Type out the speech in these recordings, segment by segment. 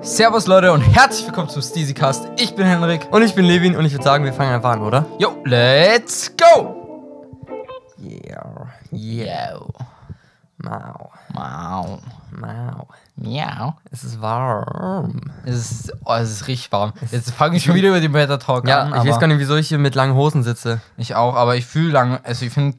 Servus Leute und herzlich willkommen zum Steezycast. Ich bin Henrik. Und ich bin Levin und ich würde sagen, wir fangen einfach an, oder? Jo, let's go! Yeah. Yo. Mau. Mau. Mau. Miau. Es ist warm. Es ist, oh, es ist richtig warm. Jetzt fange ich schon wieder über den Wetter Talk Ja, an. ich weiß gar nicht, wieso ich hier mit langen Hosen sitze. Ich auch, aber ich fühle lang, also ich finde,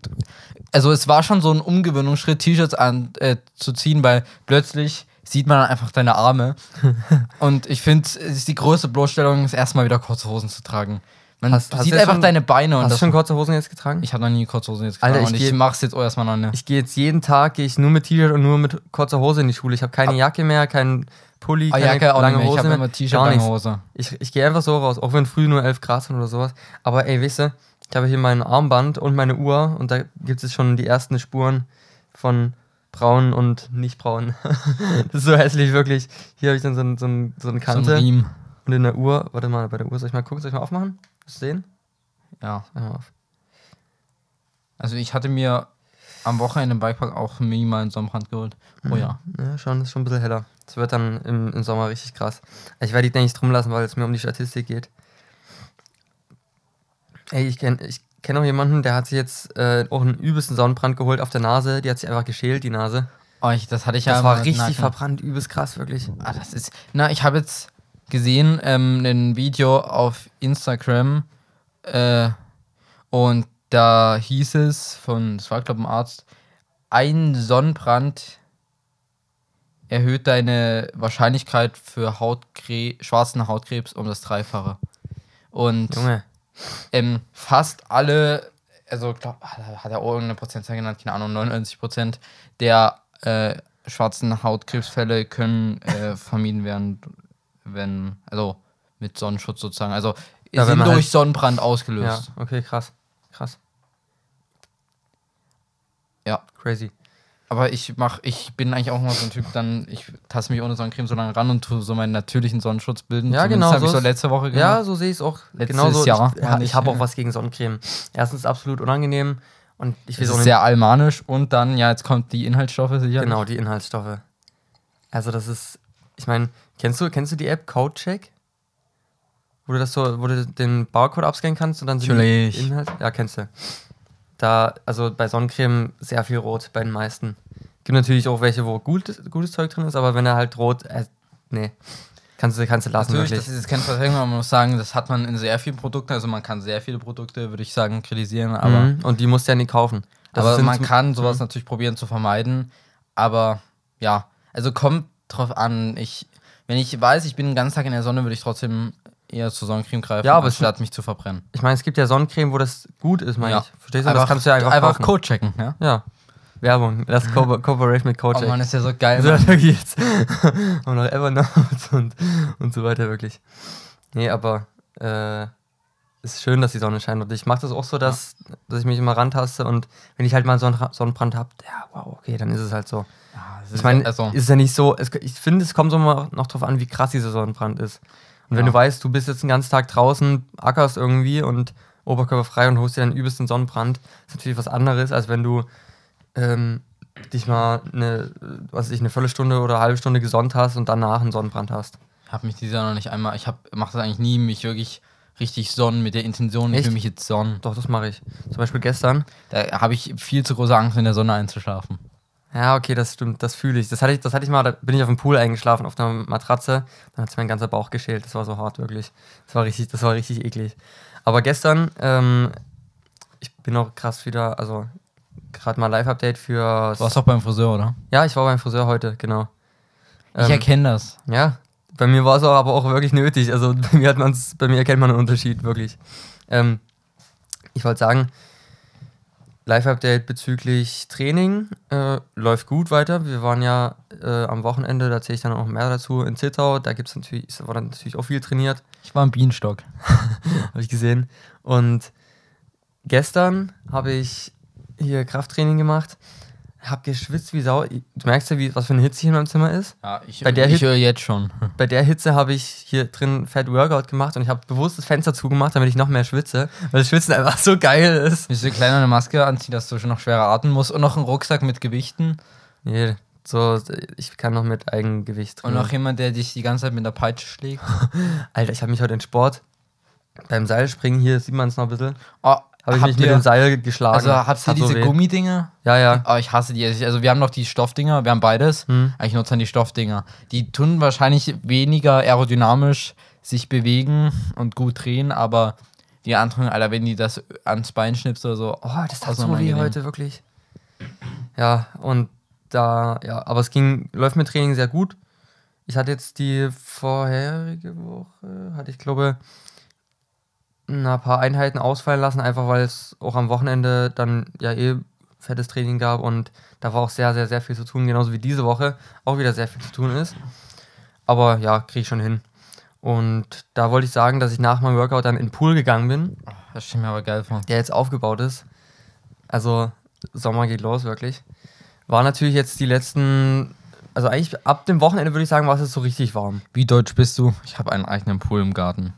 also es war schon so ein Umgewöhnungsschritt, T-Shirts an äh, zu ziehen, weil plötzlich sieht man einfach deine Arme. und ich finde, es ist die größte Bloßstellung, ist erstmal wieder kurze Hosen zu tragen. Man Hast- du hast sieht einfach schon- deine Beine und Hast du schon kurze Hosen jetzt getragen? Ich habe noch nie kurze Hosen jetzt Alter, getragen ich und ich geh- mach's jetzt auch erstmal noch nicht. Ich gehe jetzt jeden Tag, gehe ich nur mit T-Shirt und nur mit kurzer Hose in die Schule. Ich habe keine Jacke mehr, keinen Pulli, Ah, keine Jacke auch lange mehr. Ich Hose habe immer T-Shirt, lange. Hose. Ich, ich gehe einfach so raus, auch wenn früh nur 11 Grad sind oder sowas. Aber ey, weißt du, ich habe hier mein Armband und meine Uhr und da gibt es schon die ersten Spuren von braun und nicht braun. das ist so hässlich, wirklich. Hier habe ich dann so, ein, so, ein, so eine So ein Kante Riemen. und in der Uhr, warte mal, bei der Uhr soll ich mal gucken, soll ich mal aufmachen? Willst du sehen? Ja. Auf. Also ich hatte mir am Wochenende im Bikepark auch minimal einen Sonnenbrand geholt. Oh ja. Ja, schon, ist schon ein bisschen heller. Es wird dann im, im Sommer richtig krass. Ich werde die denke ich drum lassen, weil es mir um die Statistik geht. Ey, ich kenne ich kenn auch jemanden, der hat sich jetzt äh, auch einen übelsten Sonnenbrand geholt auf der Nase. Die hat sich einfach geschält, die Nase. Oh, ich, das hatte ich ja. Das war richtig Nacken. verbrannt, übelst krass, wirklich. Ah, das ist. Na, ich habe jetzt gesehen, ähm, ein Video auf Instagram äh, und da hieß es von, das war glaube ich ein Arzt, ein Sonnenbrand erhöht deine Wahrscheinlichkeit für Hautkre schwarzen Hautkrebs um das Dreifache. Und Junge. Ähm, fast alle, also glaub, hat er auch irgendeine Prozentzahl genannt, keine Ahnung, 99 Prozent der äh, schwarzen Hautkrebsfälle können äh, vermieden werden, wenn, also mit Sonnenschutz sozusagen. Also Ja, sind durch halt- Sonnenbrand Ja, ausgelöst. okay, krass. Krass. Ja. Crazy. Aber ich mach, ich bin eigentlich auch mal so ein Typ, dann, ich taste mich ohne Sonnencreme so lange ran und tue so meinen natürlichen Sonnenschutz bilden. Ja, Zumindest genau habe ich so so ist- letzte Woche gemacht. Ja, so sehe ich es auch. Letztes Genauso. Jahr, Ich, meine ich ich, habe auch ja. was gegen Sonnencreme. Erstens absolut unangenehm und ich ist nicht. sehr almanisch und dann, ja, jetzt kommt die Inhaltsstoffe sicher. Genau, die Inhaltsstoffe. Also das ist, ich meine, kennst du, kennst du die App Codecheck? Wo du das so, wo du den Barcode abscannen kannst und dann sind Natürlich. die Inhalte. Ja, kennst du. Da, also bei Sonnencreme sehr viel rot bei den meisten. Gibt natürlich auch welche, wo gutes, gutes Zeug drin ist, aber wenn er halt rot, äh, nee, kannst du, kannst du lassen Natürlich, wirklich. das ist Verteidigung, aber man muss sagen, das hat man in sehr vielen Produkten. Also man kann sehr viele Produkte, würde ich sagen, kritisieren, aber, Mhm. Und die musst du ja nicht kaufen. Das aber man kann sowas Mhm. natürlich probieren zu vermeiden. Aber ja, also kommt drauf an. Ich, wenn ich weiß, ich bin den ganzen Tag in der Sonne, würde ich trotzdem eher zur Sonnencreme greifen, Ja, aber es- anstatt mich zu verbrennen. Ich meine, es gibt ja Sonnencreme, wo das gut ist, meine Ja. ich. Verstehst du? das kannst du ja einfach, einfach kaufen. Code checken, ja? Ja. Werbung. Das Co Cooperation mit Oh Codecheck. Mann, ist ja so geil. So, wirklich jetzt. Und noch Evernote und, und so weiter, wirklich. Nee, aber äh, ist schön, dass die Sonne scheint. Und ich mache das auch so, dass, dass ich mich immer rantaste und wenn ich halt mal so einen Ra- Sonnenbrand habe, ja, wow, okay, dann ist es halt so. Ja, Ich ist meine, also, ist ja nicht so, es, ich finde, es kommt so mal noch drauf an, wie krass dieser Sonnenbrand ist. Und wenn Ja. du weißt, du bist jetzt den ganzen Tag draußen, ackerst irgendwie und oberkörperfrei und holst dir dann übelsten Sonnenbrand, ist natürlich was anderes, als wenn du ähm, dich mal eine, was ich, eine Viertelstunde oder eine halbe Stunde gesonnt hast und danach einen Sonnenbrand hast. habe mich dieses Jahr noch nicht einmal, ich mache das eigentlich nie, mich wirklich richtig sonnen mit der Intention, ich Echt? will mich jetzt sonnen. Doch, das mache ich. Zum Beispiel gestern. Da habe ich viel zu große Angst, in der Sonne einzuschlafen. Ja, okay, das stimmt, das fühle ich. Das hatte ich, das hatte ich mal, da bin ich auf dem Pool eingeschlafen, auf einer Matratze. Dann hat sich mein ganzer Bauch geschält. Das war so hart, wirklich. Das war richtig, das war richtig eklig. Aber gestern, ähm, ich bin auch krass wieder, also gerade mal Live-Update für. Du warst doch beim Friseur, oder? Ja, ich war beim Friseur heute, genau. ich Ähm, erkenne das. Ja, bei mir war es auch aber auch wirklich nötig. Also bei mir hat man's, bei mir erkennt man einen Unterschied, wirklich. Ähm, ich wollte sagen, Live-Update bezüglich Training äh, läuft gut weiter. Wir waren ja äh, am Wochenende, da erzähle ich dann noch mehr dazu, in Zittau. Da gibt's natürlich, es wurde natürlich auch viel trainiert, Ich war im Bienenstock. habe ich gesehen. Und gestern habe ich hier Krafttraining gemacht, habe geschwitzt wie Sau. Du merkst ja, wie, was für eine Hitze hier in meinem Zimmer ist. Ja, ich, Bei der ich Hit- höre jetzt schon. bei der Hitze habe ich hier drin Fat Workout gemacht und ich habe bewusst das Fenster zugemacht, damit ich noch mehr schwitze, weil das Schwitzen einfach so geil ist. Willst du kleiner eine Maske anziehen, dass du schon noch schwerer atmen musst und noch einen Rucksack mit Gewichten? Nee, So, ich kann noch mit Eigengewicht Und noch jemand, der dich die ganze Zeit mit der Peitsche schlägt. Alter, ich habe mich heute in Sport beim Seilspringen, hier sieht man es noch ein bisschen, Oh, habe ich mich mit dem Seil geschlagen. Also habt ihr so diese weh. Gummidinger? Ja, ja. Oh, ich hasse die. Also wir haben noch die Stoffdinger, wir haben beides. Hm. Ich nutze dann die Stoffdinger. Die tun wahrscheinlich weniger aerodynamisch sich bewegen und gut drehen, aber die anderen, Alter, wenn die das ans Bein schnippst oder so, Oh, das tat so weh heute, wirklich. Ja, und da, ja, aber es ging, läuft mit Training sehr gut. Ich hatte jetzt die vorherige Woche, hatte ich glaube, ein paar Einheiten ausfallen lassen, einfach weil es auch am Wochenende dann ja eh fettes Training gab und da war auch sehr, sehr, sehr viel zu tun, genauso wie diese Woche auch wieder sehr viel zu tun ist. Aber ja, kriege ich schon hin. Und da wollte ich sagen, dass ich nach meinem Workout dann in den Pool gegangen bin das ich mir aber geil vor. der jetzt aufgebaut ist. Also Sommer geht los, wirklich. War natürlich jetzt die letzten, also eigentlich ab dem Wochenende würde ich sagen, war es jetzt so richtig warm. Wie deutsch bist du? Ich habe einen eigenen Pool im Garten.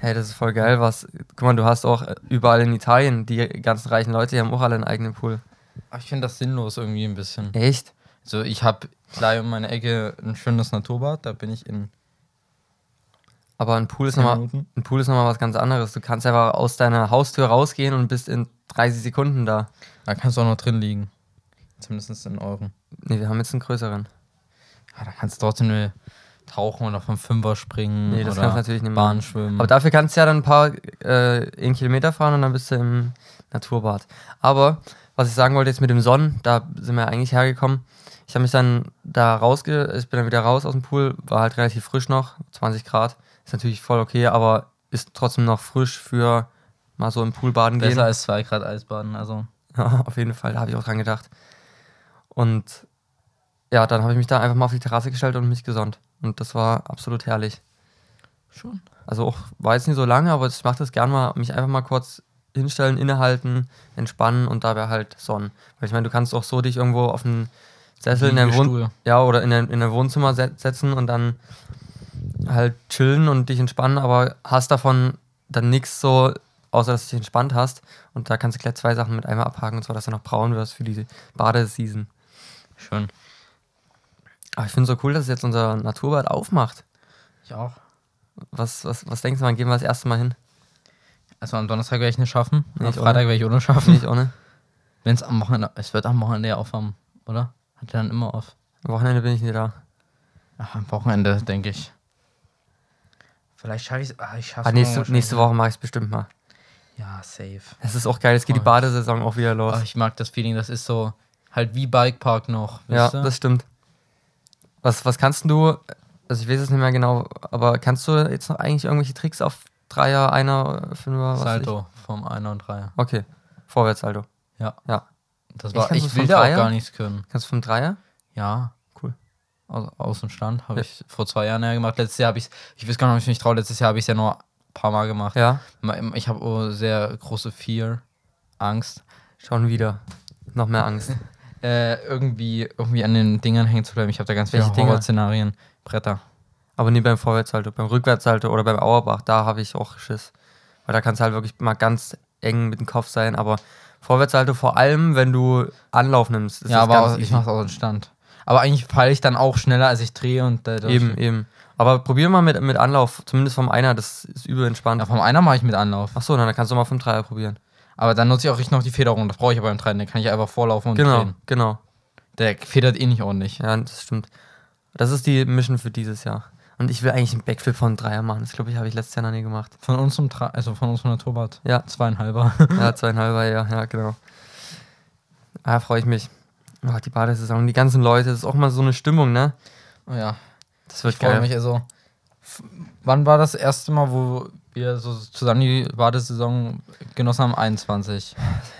Hey, das ist voll geil, was. Guck mal, du hast auch überall in Italien, die ganzen reichen Leute, die haben auch alle einen eigenen Pool. Aber ich finde das sinnlos irgendwie ein bisschen. Echt? So, ich habe gleich um meine Ecke ein schönes Naturbad, da bin ich in Aber ein Pool ist 10 nochmal ein Pool ist noch mal was ganz anderes. Du kannst einfach aus deiner Haustür rausgehen und bist in 30 Sekunden da. Da kannst du auch noch drin liegen. Zumindest in Euren. Nee, wir haben jetzt einen größeren. Ja, da kannst du trotzdem nur tauchen oder vom Fünfer springen. Nee, das oder kannst du natürlich nicht Bahn machen. schwimmen. Aber dafür kannst du ja dann ein paar äh, einen Kilometer fahren und dann bist du im Naturbad. Aber was ich sagen wollte jetzt mit dem Sonnen, da sind wir eigentlich hergekommen. Ich habe mich dann da rausge... Ich bin dann wieder raus aus dem Pool, war halt relativ frisch noch, 20 Grad. Ist natürlich voll okay, aber ist trotzdem noch frisch für mal so im Pool baden gehen. Besser als 2 Grad Eisbaden, also. Ja, auf jeden Fall, da habe ich auch dran gedacht. Und ja, dann habe ich mich da einfach mal auf die Terrasse gestellt und mich gesonnt. Und das war absolut herrlich. Schon. Also auch, war jetzt nicht so lange, aber ich mache das gern mal, mich einfach mal kurz hinstellen, innehalten, entspannen und dabei halt sonnen. Weil ich meine, du kannst auch so dich irgendwo auf einen Sessel in deinem Wohn ja, oder in dein, in dein Wohnzimmer se setzen und dann halt chillen und dich entspannen, aber hast davon dann nichts so, außer dass du dich entspannt hast. Und da kannst du gleich zwei Sachen mit einmal abhaken, und zwar, dass du noch braun wirst für die Badeseason. Schon. Aber ich finde so cool, dass jetzt unser Naturbad aufmacht. Ich auch. Was, was, was denkst du, wann gehen wir das erste Mal hin? Also am Donnerstag werde ich nicht schaffen. am Nicht, Freitag werde ich ohne schaffen. Nicht ohne? Wenn es am Wochenende. Es wird am Wochenende ja auf haben, oder? Hat er dann immer auf. Am Wochenende bin ich nicht da. Ach, am Wochenende, denke ich. Vielleicht schaffe ich es. Ah, ich schaffe Ah, nächste, nächste Woche mache ich es bestimmt mal. Ja, safe. Es ist auch geil, es geht die Voll. Badesaison auch wieder los. Oh, ich mag das Feeling, das ist so halt wie Bikepark noch. ja, du? das stimmt. Was, was kannst du, also ich weiß es nicht mehr genau, aber kannst du jetzt noch eigentlich irgendwelche Tricks auf Dreier, Einer, Fünfer, was Salto vom Einer und Dreier. Ich? Okay, Vorwärtssalto. Ja. Ja. Das war, ich vom will da auch gar nichts können. Kannst du vom Dreier? Ja. Cool. Aus, aus dem Stand habe Ja. ich vor zwei Jahren ja gemacht. Letztes Jahr habe ich es, ich weiß gar nicht, ob ich mich traue, letztes Jahr habe ich es ja nur ein paar Mal gemacht. Ja. Ich habe auch sehr große Fear, Angst, Schon wieder. Noch mehr Angst. äh, irgendwie, irgendwie an den Dingern hängen zu bleiben. Ich habe da ganz viele? Horrorszenarien. Bretter. Aber nie beim Vorwärtssalto. Beim Rückwärtssalto oder beim Auerbach, da habe ich auch Schiss. Weil da kannst du halt wirklich mal ganz eng mit dem Kopf sein. Aber Vorwärtssalto vor allem, wenn du Anlauf nimmst. ist ja, aber auch, ich mache es aus dem Stand. Aber eigentlich falle ich dann auch schneller, als ich drehe und äh, Eben, eben. Aber probier mal mit, mit Anlauf, zumindest vom Einer, das ist übel entspannt. Ja, vom Einer mache ich mit Anlauf. Achso, dann kannst du mal vom Dreier probieren. Aber dann nutze ich auch richtig noch die Federung. Das brauche ich aber beim Trennen. Den kann ich einfach vorlaufen und Genau, drehen. genau. Der federt eh nicht ordentlich. Ja, das stimmt. Das ist die Mission für dieses Jahr. Und ich will eigentlich einen Backflip von Dreier machen. Das glaube ich, habe ich letztes Jahr noch nie gemacht. Von unserem, Tra also von unserem Naturbad. Ja. Zweieinhalber. Ja, zweieinhalber, ja, ja, genau. Ah, freue ich mich. Oh, die Badesaison, die ganzen Leute, das ist auch mal so eine Stimmung, ne? Oh ja. Das wird Ich freue geil. mich also. Wann war das erste Mal, wo wir so zusammen die Badesaison genossen haben? 21.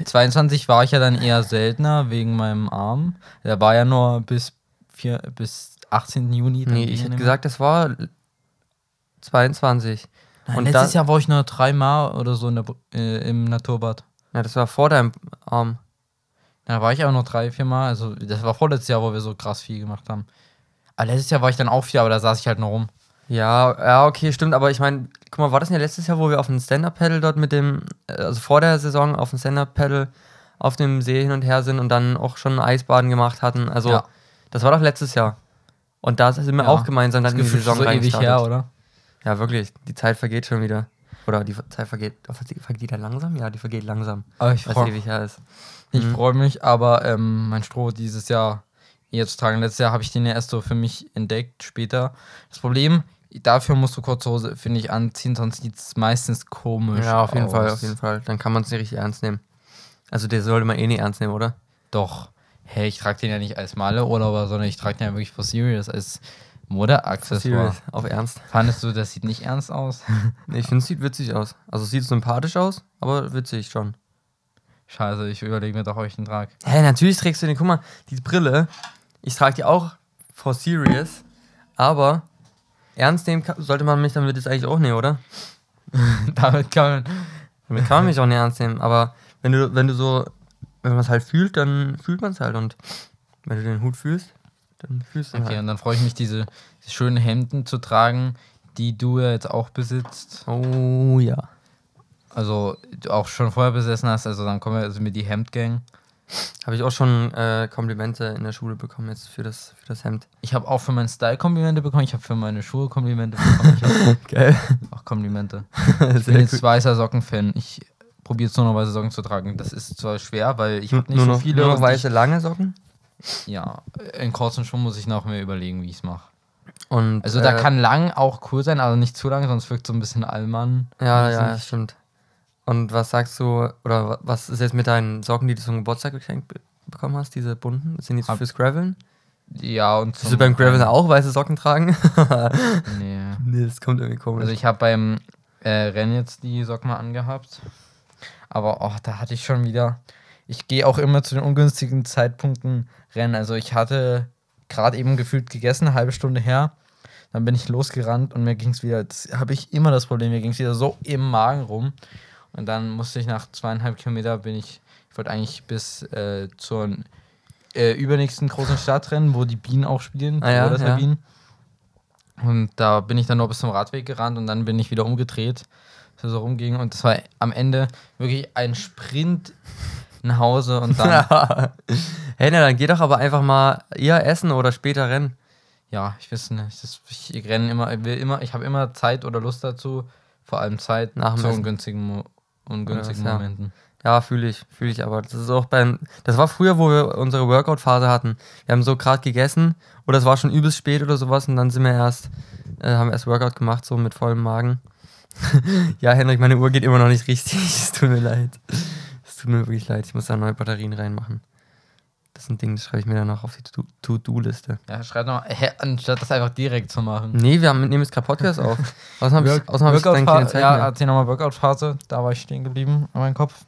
22 war ich ja dann eher seltener wegen meinem Arm. Der war ja nur bis, vier, bis 18. Juni. Nee, ich hätte gesagt, das war 22. mehr. und Nein, letztes Jahr war ich nur dreimal oder so der, äh, im Naturbad. Ja, das war vor deinem Arm. Da war ich auch noch drei, vier Mal. Also, das war vorletztes Jahr, wo wir so krass viel gemacht haben. Aber letztes Jahr war ich dann auch viel, aber da saß ich halt noch rum. Ja, ja, okay, stimmt, aber ich meine, guck mal, war das nicht letztes Jahr, wo wir auf dem Stand-Up-Paddle dort mit dem, äh, also vor der Saison auf dem Stand-Up-Paddle auf dem See hin und her sind und dann auch schon Eisbaden gemacht hatten? Also, Ja. Das war doch letztes Jahr. Und da sind wir Ja. auch gemeinsam dann Das in die Saison so ewig her, oder? Ja, wirklich. Die Zeit vergeht schon wieder. Oder die Zeit vergeht. oh, Vergeht die da langsam? Ja, die vergeht langsam. Aber ich Weil freu- es ewig her ist. Ich Mhm. freue mich, aber ähm, mein Stroh dieses Jahr zu tragen. Letztes Jahr habe ich den ja erst so für mich entdeckt, später. Das Problem, dafür musst du kurze Hose, finde ich, anziehen, sonst sieht es meistens komisch Ja, auf jeden aus. Fall, auf jeden Fall. Dann kann man es nicht richtig ernst nehmen. Also der sollte man eh nicht ernst nehmen, oder? Doch. Hey, ich trage den ja nicht als Malle-Urlauber, sondern ich trage den ja wirklich for serious, als Modeaccessoire. Auf Ernst. Fandest du, das sieht nicht ernst aus? Nee, ich finde, es sieht witzig aus. Also es sieht sympathisch aus, aber witzig schon. Scheiße, ich überlege mir doch, ob ich den trage. Hä, natürlich trägst du den. Guck mal, die Brille, ich trage die auch for serious, aber ernst nehmen kann- sollte man mich damit jetzt eigentlich auch nicht, oder? Damit kann man. Damit kann man mich auch nicht ernst nehmen, aber wenn du, wenn du so, wenn man es halt fühlt, dann fühlt man es halt und wenn du den Hut fühlst, dann fühlst du ihn Okay, halt. und dann freue ich mich, diese, schönen Hemden zu tragen, die du ja jetzt auch besitzt. Oh ja. Also du auch schon vorher besessen hast, also dann kommen wir also mit die Hemdgang. Habe ich auch schon äh, Komplimente in der Schule bekommen jetzt für das, für das Hemd. Ich habe auch für meinen Style Komplimente bekommen, ich habe für meine Schuhe Komplimente bekommen, ich habe Geil. auch Komplimente. Ich bin jetzt gut. weißer Socken-Fan. Ich probiere jetzt nur noch weiße Socken zu tragen. Das ist zwar schwer, weil ich habe nicht nur so noch, viele. Nur noch weiße lange Socken. Ich, ja, in kurzen Schuhen muss ich noch mehr überlegen, wie ich es mache. Und, Also da äh, kann lang auch cool sein, aber nicht zu lang, sonst wirkt so ein bisschen Allmann. Ja, ja, stimmt. Und was sagst du, oder wa- was ist jetzt mit deinen Socken, die du zum Geburtstag geschenkt be bekommen hast, diese bunten? Sind die so fürs Graveln? Ja, und Willst du beim Graveln auch weiße Socken tragen? Nee. nee, das kommt irgendwie komisch. Also ich habe beim äh, Rennen jetzt die Socken mal angehabt. Aber oh, da hatte ich schon wieder. Ich gehe auch immer zu den ungünstigen Zeitpunkten rennen. Also ich hatte gerade eben gefühlt gegessen, eine halbe Stunde her. Dann bin ich losgerannt und mir ging es wieder. Das habe ich immer das Problem. Mir ging es wieder so im Magen rum. Und dann musste ich nach zweieinhalb Kilometer bin ich. Ich wollte eigentlich bis äh, zur äh, übernächsten großen Stadt rennen, wo die Bienen auch spielen. Ah ja, ja. Bienen. Und da bin ich dann noch bis zum Radweg gerannt und dann bin ich wieder umgedreht, er so rumging. Und das war am Ende wirklich ein Sprint nach Hause und dann, ja, hey, na, dann geh doch aber einfach mal eher essen oder später rennen. ich weiß nicht. Das, ich renne immer, ich will immer, ich habe immer Zeit oder Lust dazu, vor allem Zeit Nach dem zu Essen. ungünstigen, Mo ungünstigen Ja. Momenten. Ja, fühle ich, fühle ich aber. Das ist auch beim. Das war früher, wo wir unsere Workout-Phase hatten. Wir haben so gerade gegessen oder es war schon übelst spät oder sowas und dann sind wir erst, äh, haben wir erst Workout gemacht, so mit vollem Magen. ja, Henrik, meine Uhr geht immer noch nicht richtig. Es tut mir leid. Es tut mir wirklich leid. Ich muss da neue Batterien reinmachen. Das ist ein Ding, das schreibe ich mir dann noch auf die To- To-Do-Liste. Ja, schreib mal, hä, anstatt das einfach direkt zu machen. Nee, wir haben, nehmen jetzt gerade Podcast auf. Außerdem habe ich, außerdem hab ich dann keine Workout-Phase, Zeit ja, mehr. erzähl nochmal Workout-Phase, da war ich stehen geblieben an meinem Kopf.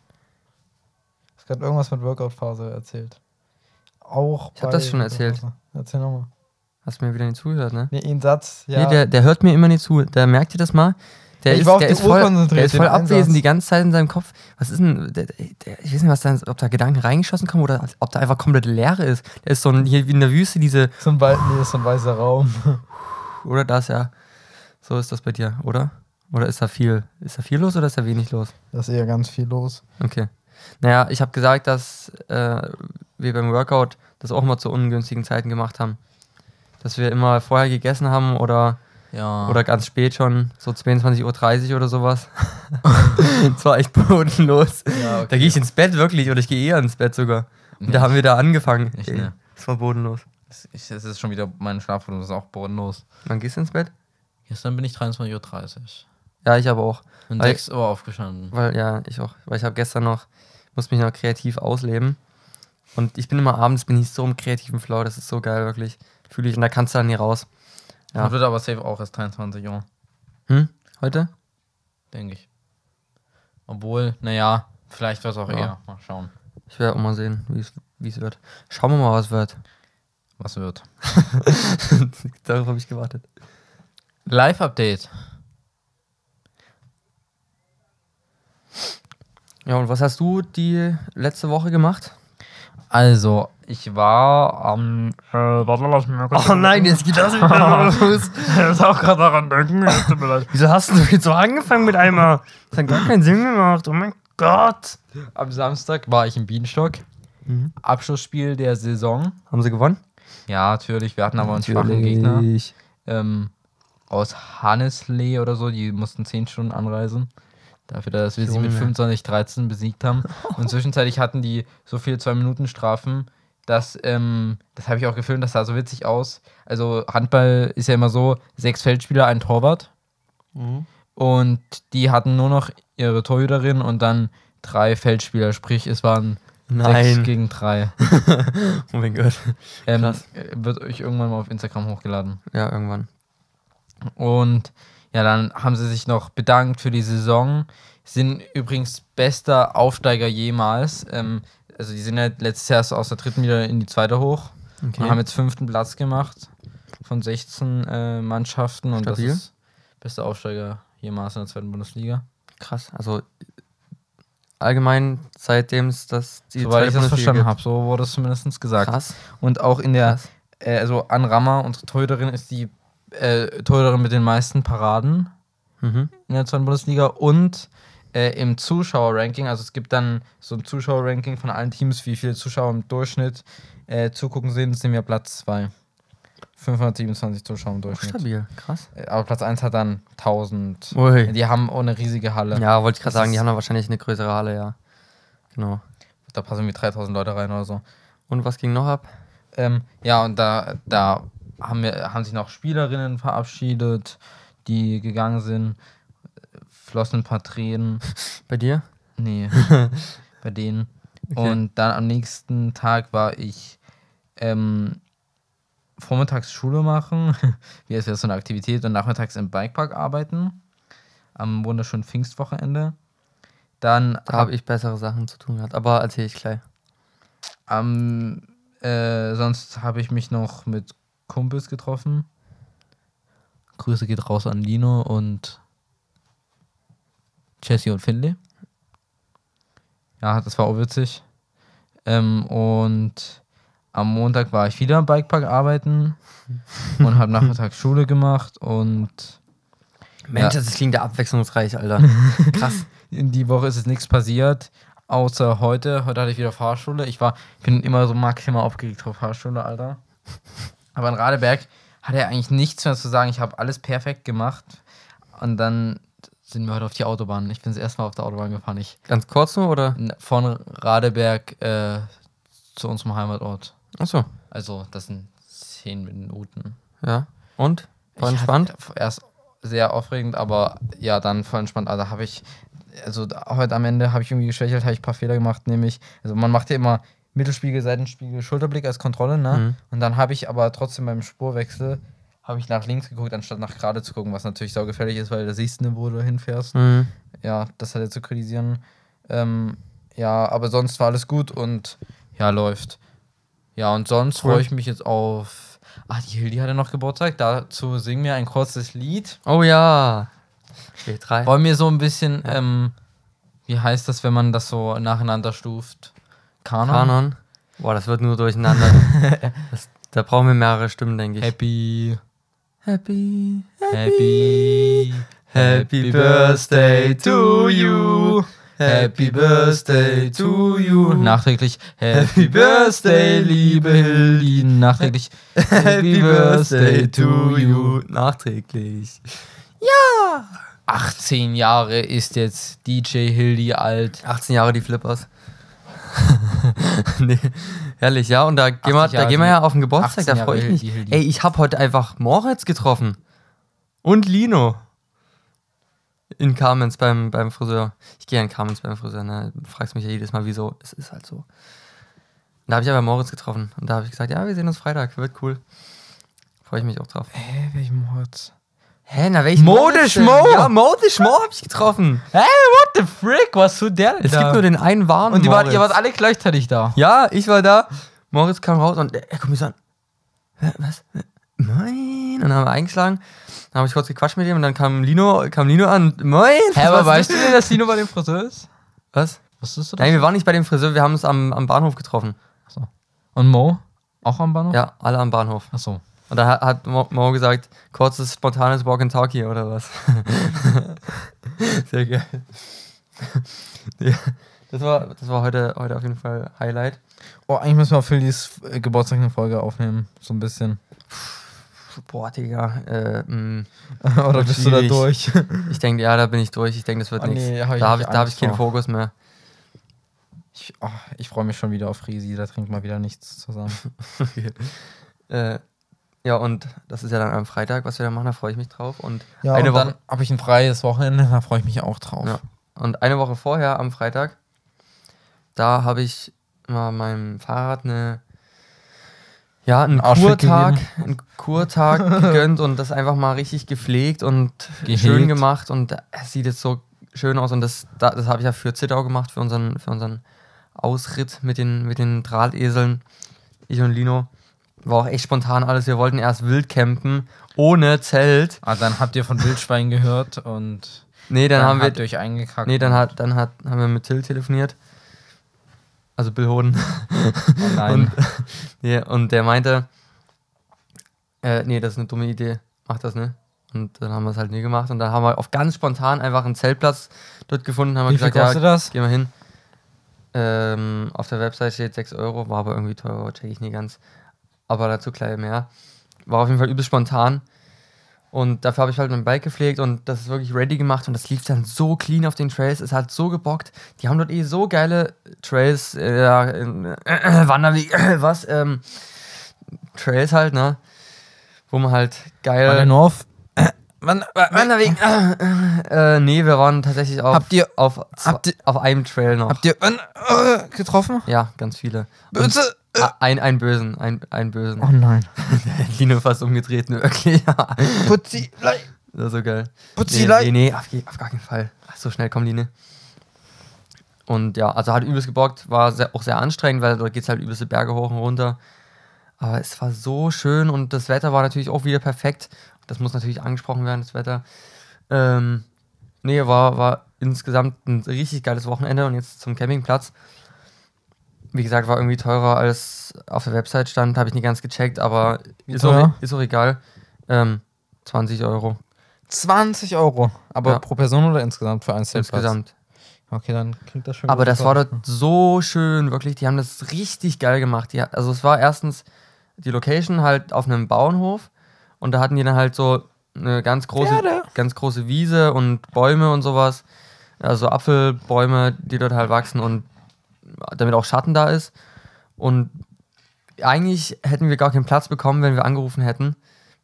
Ich gerade irgendwas mit Workout-Phase erzählt. Auch. Ich hab bei das schon erzählt. Erzähl nochmal. Hast mir wieder nicht zugehört, ne? Nee, ein Satz, ja. Nee, der, der hört mir immer nicht zu. Der merkt ihr das mal? Der Ich ist, war auf der ist voll, der ist voll den Einsatz. abwesend die ganze Zeit in seinem Kopf. Was ist denn, der, der, ich weiß nicht, was da, ob da Gedanken reingeschossen kommen oder ob da einfach komplett Leere ist. Der ist so ein, hier wie in der Wüste, diese, so ein, Wei- nee, so ein weißer Raum. oder das, ja. So ist das bei dir, oder? Oder ist da viel, ist da viel los oder ist da wenig los? Da ist eher ganz viel los. Okay. Naja, ich habe gesagt, dass äh, wir beim Workout das auch mal zu ungünstigen Zeiten gemacht haben. Dass wir immer vorher gegessen haben oder Ja. Oder ganz spät schon, so 22.30 Uhr oder sowas. das war echt bodenlos. Ja, okay. Da gehe ich ins Bett wirklich oder ich gehe eher ins Bett sogar. Und Nee, da haben wir da angefangen. ich Ey, ne. Das war bodenlos. Es es ist schon wieder mein Schlafrhythmus, ist auch bodenlos. Wann gehst du ins Bett? Gestern bin ich 23.30 Uhr. Ja, ich aber auch. Und Weil- 6 Uhr aufgestanden. Weil, ja, ich auch. Weil ich habe gestern noch, muss mich noch kreativ ausleben. Und ich bin immer abends, bin ich so im kreativen Flow, das ist so geil, wirklich. Fühle ich, und da kannst du dann nie raus. Ja. Ja. Wird aber safe auch erst 23 Uhr, Hm? Heute? denke ich. Obwohl, naja, vielleicht wird es auch Ja. eher. Mal schauen, Ich werde auch mal sehen, wie es- wie es wird. Schauen wir mal, was wird. was wird. Darauf habe ich gewartet. Live-Update. Ja, und was hast du die letzte Woche gemacht? Also, ich war am. äh, warte, lass mich mal kurz. Oh nein, jetzt geht das wieder los. Ich muss auch gerade daran denken. Wieso hast du jetzt so angefangen mit einmal? Das hat gar keinen Sinn gemacht. Oh mein Gott. Am Samstag war ich im Bienenstock. Mhm. Abschlussspiel der Saison. Haben sie gewonnen? Ja, natürlich. Wir hatten aber einen schwachen Gegner. Ähm, aus Hanneslee oder so, die mussten 10 Stunden anreisen. Dafür, dass wir sie mit Junge. 25-13 besiegt haben. Und zwischenzeitlich hatten die so viel 2-Minuten-Strafen, dass, ähm, das habe ich auch gefilmt, das sah so witzig aus. Also Handball ist ja immer so, sechs Feldspieler, ein Torwart. Mhm. Und die hatten nur noch ihre Torhüterin und dann drei Feldspieler, sprich es waren sechs Nein. gegen drei. Oh mein Gott. Ähm, Krass. wird euch irgendwann mal auf Instagram hochgeladen. Ja, irgendwann. Und ja, dann haben sie sich noch bedankt für die Saison. Sind übrigens bester Aufsteiger jemals. Ähm, also die sind ja letztes Jahr aus der dritten wieder in die zweite hoch Okay. und haben jetzt fünften Platz gemacht von 16 äh, Mannschaften. Und Stabil. das ist bester Aufsteiger jemals in der zweiten Bundesliga. Krass. Also allgemein, seitdem es das die Soweit ich das verstanden habe, so wurde es zumindest gesagt. Krass. Und auch in der, äh, also Ann Rammer, unsere Torhüterin, ist die äh, Torhüterin mit den meisten Paraden. Mhm. in der zweiten Bundesliga und äh, im Zuschauerranking, also es gibt dann so ein Zuschauerranking von allen Teams, wie viele Zuschauer im Durchschnitt äh, zugucken sehen, sind wir Platz 2. 527 Zuschauer im Durchschnitt. stabil. Krass. Äh, Aber Platz 1 hat dann 1000. Ui. Die haben auch eine riesige Halle. Ja, wollte ich gerade sagen, die haben da wahrscheinlich eine größere Halle, ja. Genau. Da passen irgendwie 3000 Leute rein oder so. Und was ging noch ab? Ähm, ja, und da, da haben, wir, haben sich noch Spielerinnen verabschiedet, die gegangen sind. Flossen ein paar Tränen. Bei dir? Nee, bei denen. Okay. Und dann am nächsten Tag war ich ähm, vormittags Schule machen, wie es wäre so eine Aktivität, und nachmittags im Bikepark arbeiten. Am wunderschönen Pfingstwochenende. Dann Da habe ich bessere Sachen zu tun gehabt, aber erzähle ich gleich. am, äh, sonst habe ich mich noch mit Kumpels getroffen. Grüße geht raus an Lino und Jesse und Finley. Ja, das war auch witzig. Ähm, und am Montag war ich wieder am Bikepark arbeiten und habe nachmittags Schule gemacht und Mensch, Ja. das klingt ja abwechslungsreich, Alter. Krass. in die Woche ist jetzt nichts passiert, außer heute. Heute hatte ich wieder Fahrschule. Ich war, ich bin immer so maximal aufgeregt auf Fahrschule, Alter. Aber in Radeberg hat er eigentlich nichts mehr zu sagen. Ich habe alles perfekt gemacht. Und dann sind wir heute auf die Autobahn. Ich bin das erste Mal auf der Autobahn gefahren. Ich Ganz kurz nur, oder? von Radeberg äh, zu unserem Heimatort. Achso. Also, das sind zehn Minuten. Ja. Und? Ich entspannt? Erst sehr aufregend, aber ja, dann voll entspannt. Also habe ich, also heute am Ende habe ich irgendwie geschwächelt, habe ich ein paar Fehler gemacht, nämlich, also man macht ja immer Mittelspiegel, Seitenspiegel, Schulterblick als Kontrolle, ne? Mhm. Und dann habe ich aber trotzdem beim Spurwechsel, habe ich nach links geguckt, anstatt nach gerade zu gucken, was natürlich saugefährlich ist, weil da siehst du, wo du hinfährst. Mhm. Ja, das hat er zu kritisieren. Ähm, ja, aber sonst war alles gut und ja, läuft. Ja, und sonst Cool. freue ich mich jetzt auf. Ach, die Hildi hatte noch Geburtstag. Dazu singen wir ein kurzes Lied. Oh ja. B3. Wollen wir so ein bisschen, ähm, wie heißt das, wenn man das so nacheinander stuft? Kanon? Kanon. Boah, das wird nur durcheinander. das, da brauchen wir mehrere Stimmen, denke ich. Happy, Happy. happy, Happy Birthday to you. Happy Birthday to you. Nachträglich Happy Birthday, liebe Hildi. Nachträglich Happy Birthday to you. Nachträglich. 18 Jahre ist jetzt DJ Hildi alt. 18 Jahre die Flippers. nee, herrlich, ja. Und da gehen wir, 80 da gehen wir ja auf den Geburtstag, 18 da freue ich mich. Hildi. Ey, ich habe heute einfach Moritz getroffen. Und Lino. In Carmens beim, beim Friseur. Ich gehe in Carmens beim Friseur, ne? Du fragst mich ja jedes Mal, wieso. Es ist halt so. Und da habe ich aber Moritz getroffen. Und da habe ich gesagt, ja, wir sehen uns Freitag, wird cool. Freue ich mich auch drauf. Hä, welchem Moritz? Hä, na welchen Modisch Moritz denn? Mo! Ja, Modisch Mo habe ich getroffen. Hey, what the frick? Was du der Es gibt nur den einen wahren Und die wart, ihr wart alle gleichzeitig da. Ja, ich war da. Moritz kam raus und er guckt mich so an. Hä, Was? Hä? Moin. Und dann haben wir eingeschlagen. Dann habe ich kurz gequatscht mit ihm und dann kam Lino, kam Lino an. Moin. Hä, aber was weißt ist du denn, dass Lino bei dem Friseur ist? Was? Wusstest du das? Nein, wir waren nicht bei dem Friseur, wir haben uns am, am Bahnhof getroffen. Achso. Und Mo? Auch am Bahnhof? Ja, alle am Bahnhof. Achso. Und da hat- Mo, Mo gesagt, kurzes, spontanes Walk-and-Talk hier oder was? Sehr geil. ja. Das war, das war heute, heute auf jeden Fall Highlight. Oh, eigentlich müssen wir auf Phillies äh, Geburtstag eine Folge aufnehmen. So ein bisschen. Boah, Digga. Äh, mh, Oder bist du da durch? ich denke, ja, da bin ich durch. Ich denke, das wird Oh, nichts. nee, hab da habe ich, da hab ich keinen vor. Fokus mehr. Ich, oh, ich freue mich schon wieder auf Risi. Da trinkt mal wieder nichts zusammen. Äh, ja, und das ist ja dann am Freitag, was wir da machen, da freue ich mich drauf. Und Ja, eine und Woche, dann habe ich ein freies Wochenende. Da freue ich mich auch drauf. Ja. Und eine Woche vorher, am Freitag, da habe ich mal meinem Fahrrad eine, ja, einen Kurtag, einen Kurtag gegönnt und das einfach mal richtig gepflegt und Gehegt. schön gemacht und es sieht jetzt so schön aus und das, da, das habe ich ja für Zittau gemacht, für unseren, für unseren Ausritt mit den, mit den Drahteseln, ich und Lino. War auch echt spontan alles. Wir wollten erst wild campen, ohne Zelt. Ah, dann habt ihr von Wildschwein gehört und Nee, dann, haben wir habt euch eingekackt. Nee, dann, hat, dann hat, haben wir mit Till telefoniert. Also Bill Hoden. Oh nein. Und, nee, und der meinte, äh, nee, das ist eine dumme Idee. Mach das, ne? Und dann haben wir es halt nie gemacht. Und dann haben wir auf ganz spontan einfach einen Zeltplatz dort gefunden. Haben wir Wie viel gesagt, kostet ja, das? gehen wir hin. Ähm, auf der Website steht 6 Euro, war aber irgendwie teurer, check ich nie ganz. Aber dazu gleich mehr. War auf jeden Fall übelst spontan. Und dafür habe ich halt mein Bike gepflegt und das ist wirklich ready gemacht und das lief dann so clean auf den Trails. Es hat so gebockt. Die haben dort eh so geile Trails, äh, äh, äh, Wanderweg, äh, was, ähm, Trails halt, ne? Wo man halt geil. War der nur Wann, Wanderweg, äh, äh, nee, wir waren tatsächlich auf, Habt ihr- auf, habt ihr- auf einem Trail noch. Habt ihr äh, getroffen? Ja, ganz viele. Böse. Äh. ein, ein Bösen, ein, ein Bösen. Oh nein. Lino fast umgedreht, ne, wirklich. Putzi, das ist so geil. Putzi, Nee, nee, nee auf, auf gar keinen Fall. So schnell kommen die nicht. Und ja, also hat übelst gebockt, war sehr, auch sehr anstrengend, weil dort geht es halt übelste Berge hoch und runter. Aber es war so schön und das Wetter war natürlich auch wieder perfekt. Das muss natürlich angesprochen werden, das Wetter. Ähm, nee, war, war insgesamt ein richtig geiles Wochenende und jetzt zum Campingplatz. Wie gesagt, war irgendwie teurer als auf der Website stand, habe ich nicht ganz gecheckt, aber ist auch, ist auch egal. Ähm, 20 Euro 20 Euro. Aber Ja. pro Person oder insgesamt für einen Zeltplatz? insgesamt. Okay, dann klingt das schon. Aber das war dort so schön, wirklich. Die haben das richtig geil gemacht. Die, also es war erstens die Location halt auf einem Bauernhof und da hatten die dann halt so eine ganz große, Pferde. ganz große Wiese und Bäume und sowas. Also Apfelbäume, die dort halt wachsen und damit auch Schatten da ist. Und eigentlich hätten wir gar keinen Platz bekommen, wenn wir angerufen hätten.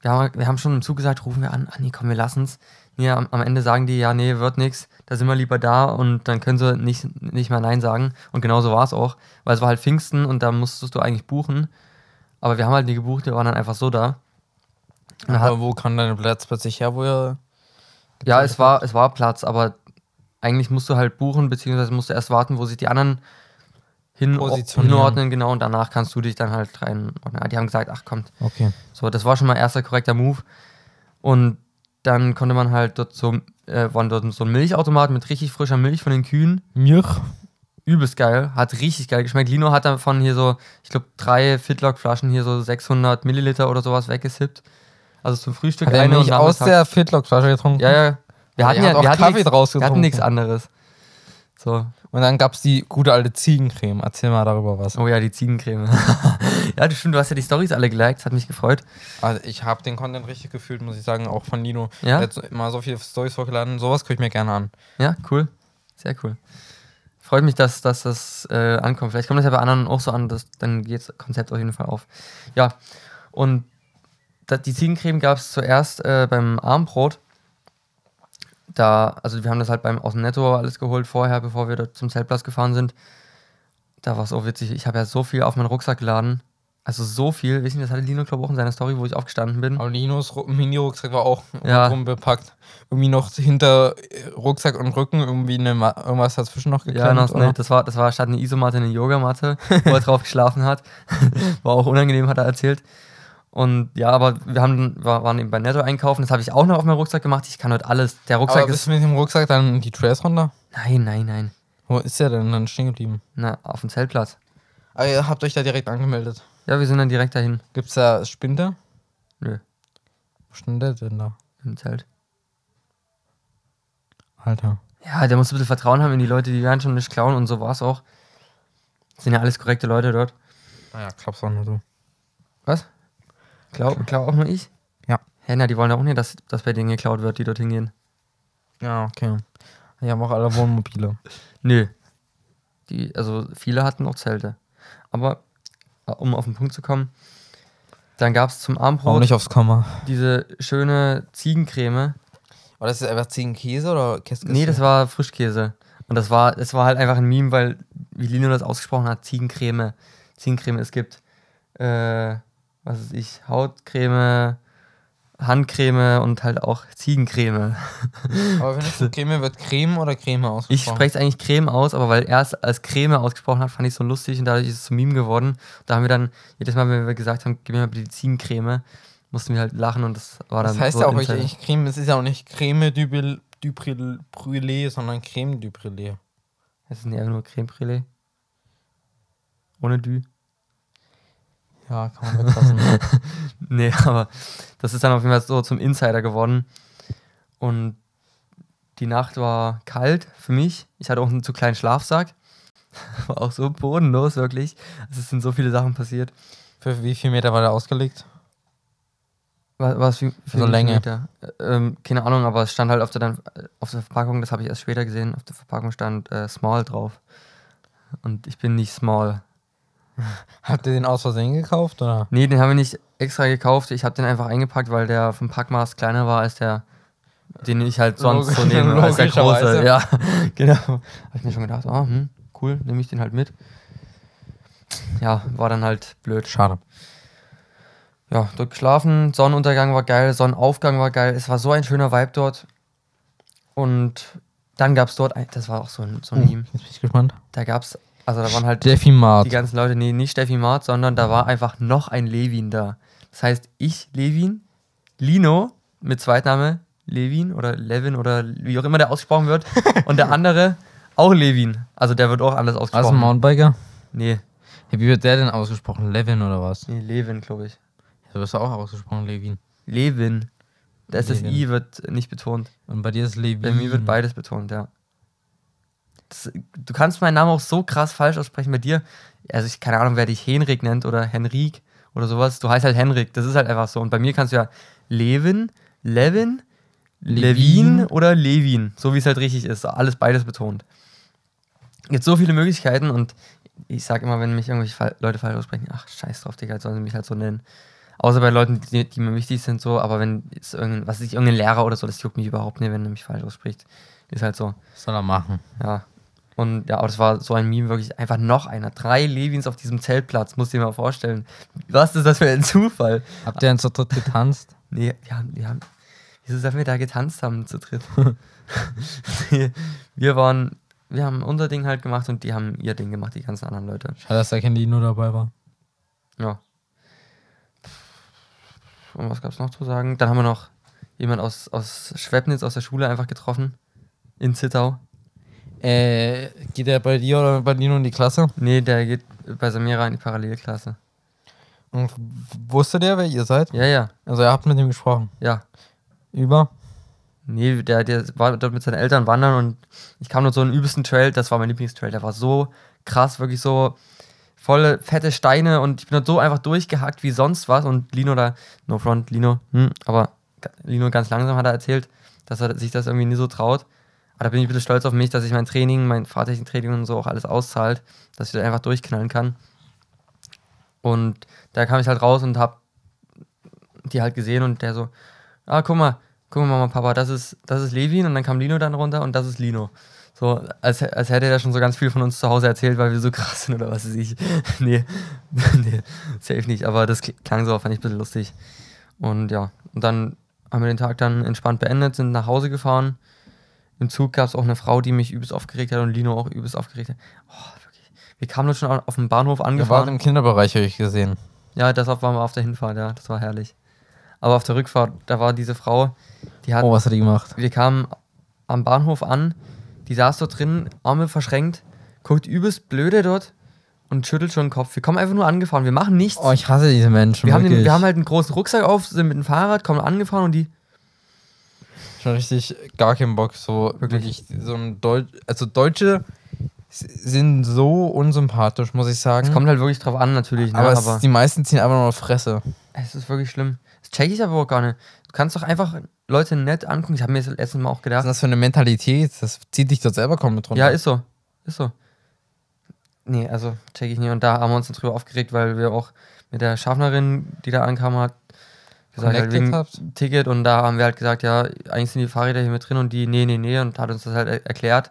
Wir haben, wir haben schon im Zug gesagt, rufen wir an, ah nee, komm, wir lassen's. Nee, am, am Ende sagen die, ja, nee, wird nix, da sind wir lieber da und dann können sie nicht, nicht mehr Nein sagen. Und genauso war es auch, weil es war halt Pfingsten und da musstest du eigentlich buchen. Aber wir haben halt nie gebucht, wir waren dann einfach so da. Dann hat, Aber wo kann dein Platz plötzlich her, wo ihr. ja, es war, es war Platz, aber eigentlich musst du halt buchen, beziehungsweise musst du erst warten, wo sich die anderen hin hinordnen, genau, und danach kannst du dich dann halt reinordnen. Die haben gesagt, ach kommt, Okay. So, das war schon mal erster korrekter Move. Und dann konnte man halt dort so, äh, waren dort so ein Milchautomat mit richtig frischer Milch von den Kühen. Milch. Übelst geil, hat richtig geil geschmeckt. Lino hat davon hier so, ich glaube, drei Fitlock-Flaschen hier so 600 Milliliter oder sowas weggesippt. Also zum Frühstück Hat er eine nicht aus nachmittags- der Fitlock-Flasche getrunken? Ja, ja. Wir hatten ja, habt wir hatten Kaffee nichts- draus Wir hatten getrunken. nichts anderes. So, Und dann gab es die gute alte Ziegencreme. Erzähl mal darüber was. oh ja, die Ziegencreme. ja, das stimmt, du hast ja die Stories alle geliked, hat mich gefreut. Also ich habe den Content richtig gefühlt, muss ich sagen, auch von Lino. Ja? Er hat immer so viele Stories hochgeladen. Sowas gucke ich mir gerne an. Ja, cool. Sehr cool. Freut mich, dass, dass das äh, ankommt. Vielleicht kommt das ja bei anderen auch so an, dass, dann geht das Konzept auf jeden Fall auf. Ja, und die Ziegencreme gab es zuerst äh, beim Armbrot. Da, also wir haben das halt beim aus dem Netto alles geholt vorher, bevor wir dort zum Zeltplatz gefahren sind. Da war es auch witzig. Ich habe ja so viel auf meinen Rucksack geladen. Also so viel. Wissen Sie, das hatte Lino, glaube ich, auch in seiner Story, wo ich aufgestanden bin. Aber Linos Ru- Mini-Rucksack war auch Ja. rum bepackt. Irgendwie noch hinter äh, Rucksack und Rücken irgendwie eine Ma irgendwas dazwischen noch geklemmt. Ja, ne, das war, das war statt eine Isomatte eine Yogamatte, wo er drauf geschlafen hat. War auch unangenehm, hat er erzählt. Und ja, aber wir haben, war, waren eben bei Netto einkaufen. Das habe ich auch noch auf meinen Rucksack gemacht. Ich kann heute alles. Der Rucksack Aber bist ist. du mit dem Rucksack dann die Trails runter? Nein, nein, nein. Wo ist der denn dann stehen geblieben? Na, auf dem Zeltplatz. Ah, ihr habt euch da direkt angemeldet. Ja, wir sind dann direkt dahin. Gibt's da Spinde? Nö, Wo stand der denn da? im Zelt. Alter. Ja, der muss ein bisschen Vertrauen haben in die Leute, die werden schon nicht klauen und so war es auch. Das sind ja alles korrekte Leute dort. Naja, glaubst auch nur du. Was? Klau, klau auch nur ich? Ja. Hä, na, die wollen auch nicht, dass, dass bei denen geklaut wird, die dort hingehen. Ja, okay. Die haben auch alle Wohnmobile. Nö. Die, also viele hatten auch Zelte. Aber äh, um auf den Punkt zu kommen, dann gab es zum Auch Abendbrot nicht aufs Komma. diese schöne Ziegencreme. War das einfach Ziegenkäse oder Käse? Nee, das war Frischkäse. Und das war, das war halt einfach ein Meme, weil, wie Lino das ausgesprochen hat, Ziegencreme. Ziegencreme, es gibt, äh, was weiß ich, Hautcreme, Handcreme und halt auch Ziegencreme. Aber wenn ich so Creme wird Creme oder Creme Ich ausgesprochen? spreche es eigentlich Creme aus, aber weil er es als Creme ausgesprochen hat, fand ich es so lustig und dadurch ist es zum Meme geworden. Da haben wir dann, jedes Mal, wenn wir gesagt haben, gib mir mal bitte die Ziegencreme, mussten wir halt lachen und das war dann Das heißt so ja auch wirklich Creme, es ist ja auch nicht Creme du, Brûl- du Brûl- Brûlée, sondern Creme du Brûlée. Es ist nicht einfach nur Creme Brûlée. Ohne Dü. Ja, kann man weglassen. Nee, aber das ist dann auf jeden Fall so zum Insider geworden. Und die Nacht war kalt für mich. Ich hatte auch einen zu kleinen Schlafsack. War auch so bodenlos, wirklich. Also es sind so viele Sachen passiert. Für wie viel Meter war der ausgelegt? Was, was wie, für So Länge. Meter? Ähm, keine Ahnung, aber es stand halt auf der, auf der Verpackung, das habe ich erst später gesehen, auf der Verpackung stand äh, Small drauf. Und ich bin nicht small. Habt ihr den aus Versehen gekauft oder? Nee, den haben wir nicht extra gekauft. Ich habe den einfach eingepackt, weil der vom Packmaß kleiner war als der, den ich halt sonst so nehme, als der große. logischerweise. Ja, genau. Habe ich mir schon gedacht, oh, hm, cool, nehme ich den halt mit. Ja, war dann halt blöd. Schade. Ja, dort geschlafen, Sonnenuntergang war geil, Sonnenaufgang war geil. Es war so ein schöner Vibe dort. Und dann gab es dort, ein, das war auch so ein, so ein Meme, Jetzt bin ich gespannt. da gab es, also da waren halt Steffi Mart. die ganzen Leute, nee, nicht Steffi Mart, sondern da war einfach noch ein Levin da. Das heißt, ich, Levin, Lino mit Zweitname Levin oder Levin oder wie auch immer der ausgesprochen wird und der andere auch Levin. Also der wird auch anders Was, ein ausgesprochen. Mountainbiker? nee, Ja, wie wird der denn ausgesprochen? Levin oder was? nee, Levin, glaube ich. Ja, wirst du auch ausgesprochen, Levin. Levin. Da ist das Levin. I wird nicht betont. Und bei dir ist Levin. Bei mir wird beides betont, ja. Das, du kannst meinen Namen auch so krass falsch aussprechen bei dir. Also ich keine Ahnung, wer dich Henrik nennt oder Henrik oder sowas. Du heißt halt Henrik, das ist halt einfach so. Und bei mir kannst du ja Levin, Levin, Levin, Levin. oder Levin, so wie es halt richtig ist. Alles beides betont. Gibt so viele Möglichkeiten und ich sag immer, wenn mich irgendwelche Leute falsch aussprechen, ach scheiß drauf, Digga, jetzt sollen sie mich halt so nennen. Außer bei Leuten, die, die mir wichtig sind, so, aber wenn jetzt irgendein, was ich, irgendein Lehrer oder so, das juckt mich überhaupt nicht, wenn er mich falsch ausspricht. Ist halt so. Soll er machen? Ja. Und ja, aber das war so ein Meme, wirklich einfach noch einer. Drei Levins auf diesem Zeltplatz, musst du dir mal vorstellen. Was ist das für ein Zufall? Habt ihr denn zu dritt getanzt? Nee, wir haben, wir haben, wieso sollen wir da getanzt haben zu dritt? wir waren, wir haben unser Ding halt gemacht und die haben ihr Ding gemacht, die ganzen anderen Leute. Schade, dass da kein Lino dabei war. Ja. Und was gab's noch zu sagen? Dann haben wir noch jemand aus, aus Schwebnitz aus der Schule einfach getroffen. In Zittau. Äh, geht er bei dir oder bei Lino in die Klasse? Nee, der geht bei Samira in die Parallelklasse. Und wusste der, wer ihr seid? Ja, ja, Also ihr habt mit ihm gesprochen. ja. Über? Nee, der, der war dort mit seinen Eltern wandern und ich kam dort so einen übelsten Trail, das war mein Lieblingstrail, der war so krass, wirklich so volle fette Steine und ich bin dort so einfach durchgehackt wie sonst was und Lino da, no front, Lino, hm, aber Lino ganz langsam hat er erzählt, dass er sich das irgendwie nie so traut. Aber da bin ich ein bisschen stolz auf mich, dass ich mein Training, mein Fahrtechniktraining und so auch alles auszahlt, dass ich da einfach durchknallen kann. Und da kam ich halt raus und hab die halt gesehen und der so, ah, guck mal, guck mal, Mama, Papa, das ist, das ist Levin und dann kam Lino dann runter und das ist Lino. So, als, als hätte er schon so ganz viel von uns zu Hause erzählt, weil wir so krass sind oder was weiß ich. nee, nee, safe nicht, aber das kl- klang so, fand ich ein bisschen lustig. Und ja, und dann haben wir den Tag dann entspannt beendet, sind nach Hause gefahren. Im Zug gab es auch eine Frau, die mich übelst aufgeregt hat und Lino auch übelst aufgeregt hat. Oh, wirklich. Wir kamen dort schon auf dem Bahnhof Ihr wart angefahren. im Kinderbereich, habe ich gesehen. Ja, das waren wir auf der Hinfahrt, ja, das war herrlich. Aber auf der Rückfahrt, da war diese Frau, die hat, Oh, was hat die gemacht? wir kamen am Bahnhof an, die saß dort drin, Arme verschränkt, guckt übelst blöde dort und schüttelt schon den Kopf. Wir kommen einfach nur angefahren, wir machen nichts. Oh, ich hasse diese Menschen. wir, haben den, wir haben halt einen großen Rucksack auf, sind mit dem Fahrrad, kommen angefahren und die, schon richtig gar keinen Bock. So wirklich, so ein Deutsch. Also Deutsche sind so unsympathisch, muss ich sagen. Es kommt halt wirklich drauf an, natürlich. Ne? aber, es, aber die meisten ziehen einfach nur Fresse. es ist wirklich schlimm. Das check ich aber auch gar nicht. Du kannst doch einfach Leute nett angucken. Ich habe mir das letztes Mal auch Was gedacht. ist das für eine Mentalität? Das zieht dich doch selber komplett runter. Ja, ist so. Ist so. Nee, also check ich nicht. Und da haben wir uns dann drüber aufgeregt, weil wir auch mit der Schaffnerin, die da ankam, hat gesagt, halt wegen habt? Ticket. Und da haben wir halt gesagt, ja, eigentlich sind die Fahrräder hier mit drin und die, nee, nee, nee. Und hat uns das halt er erklärt.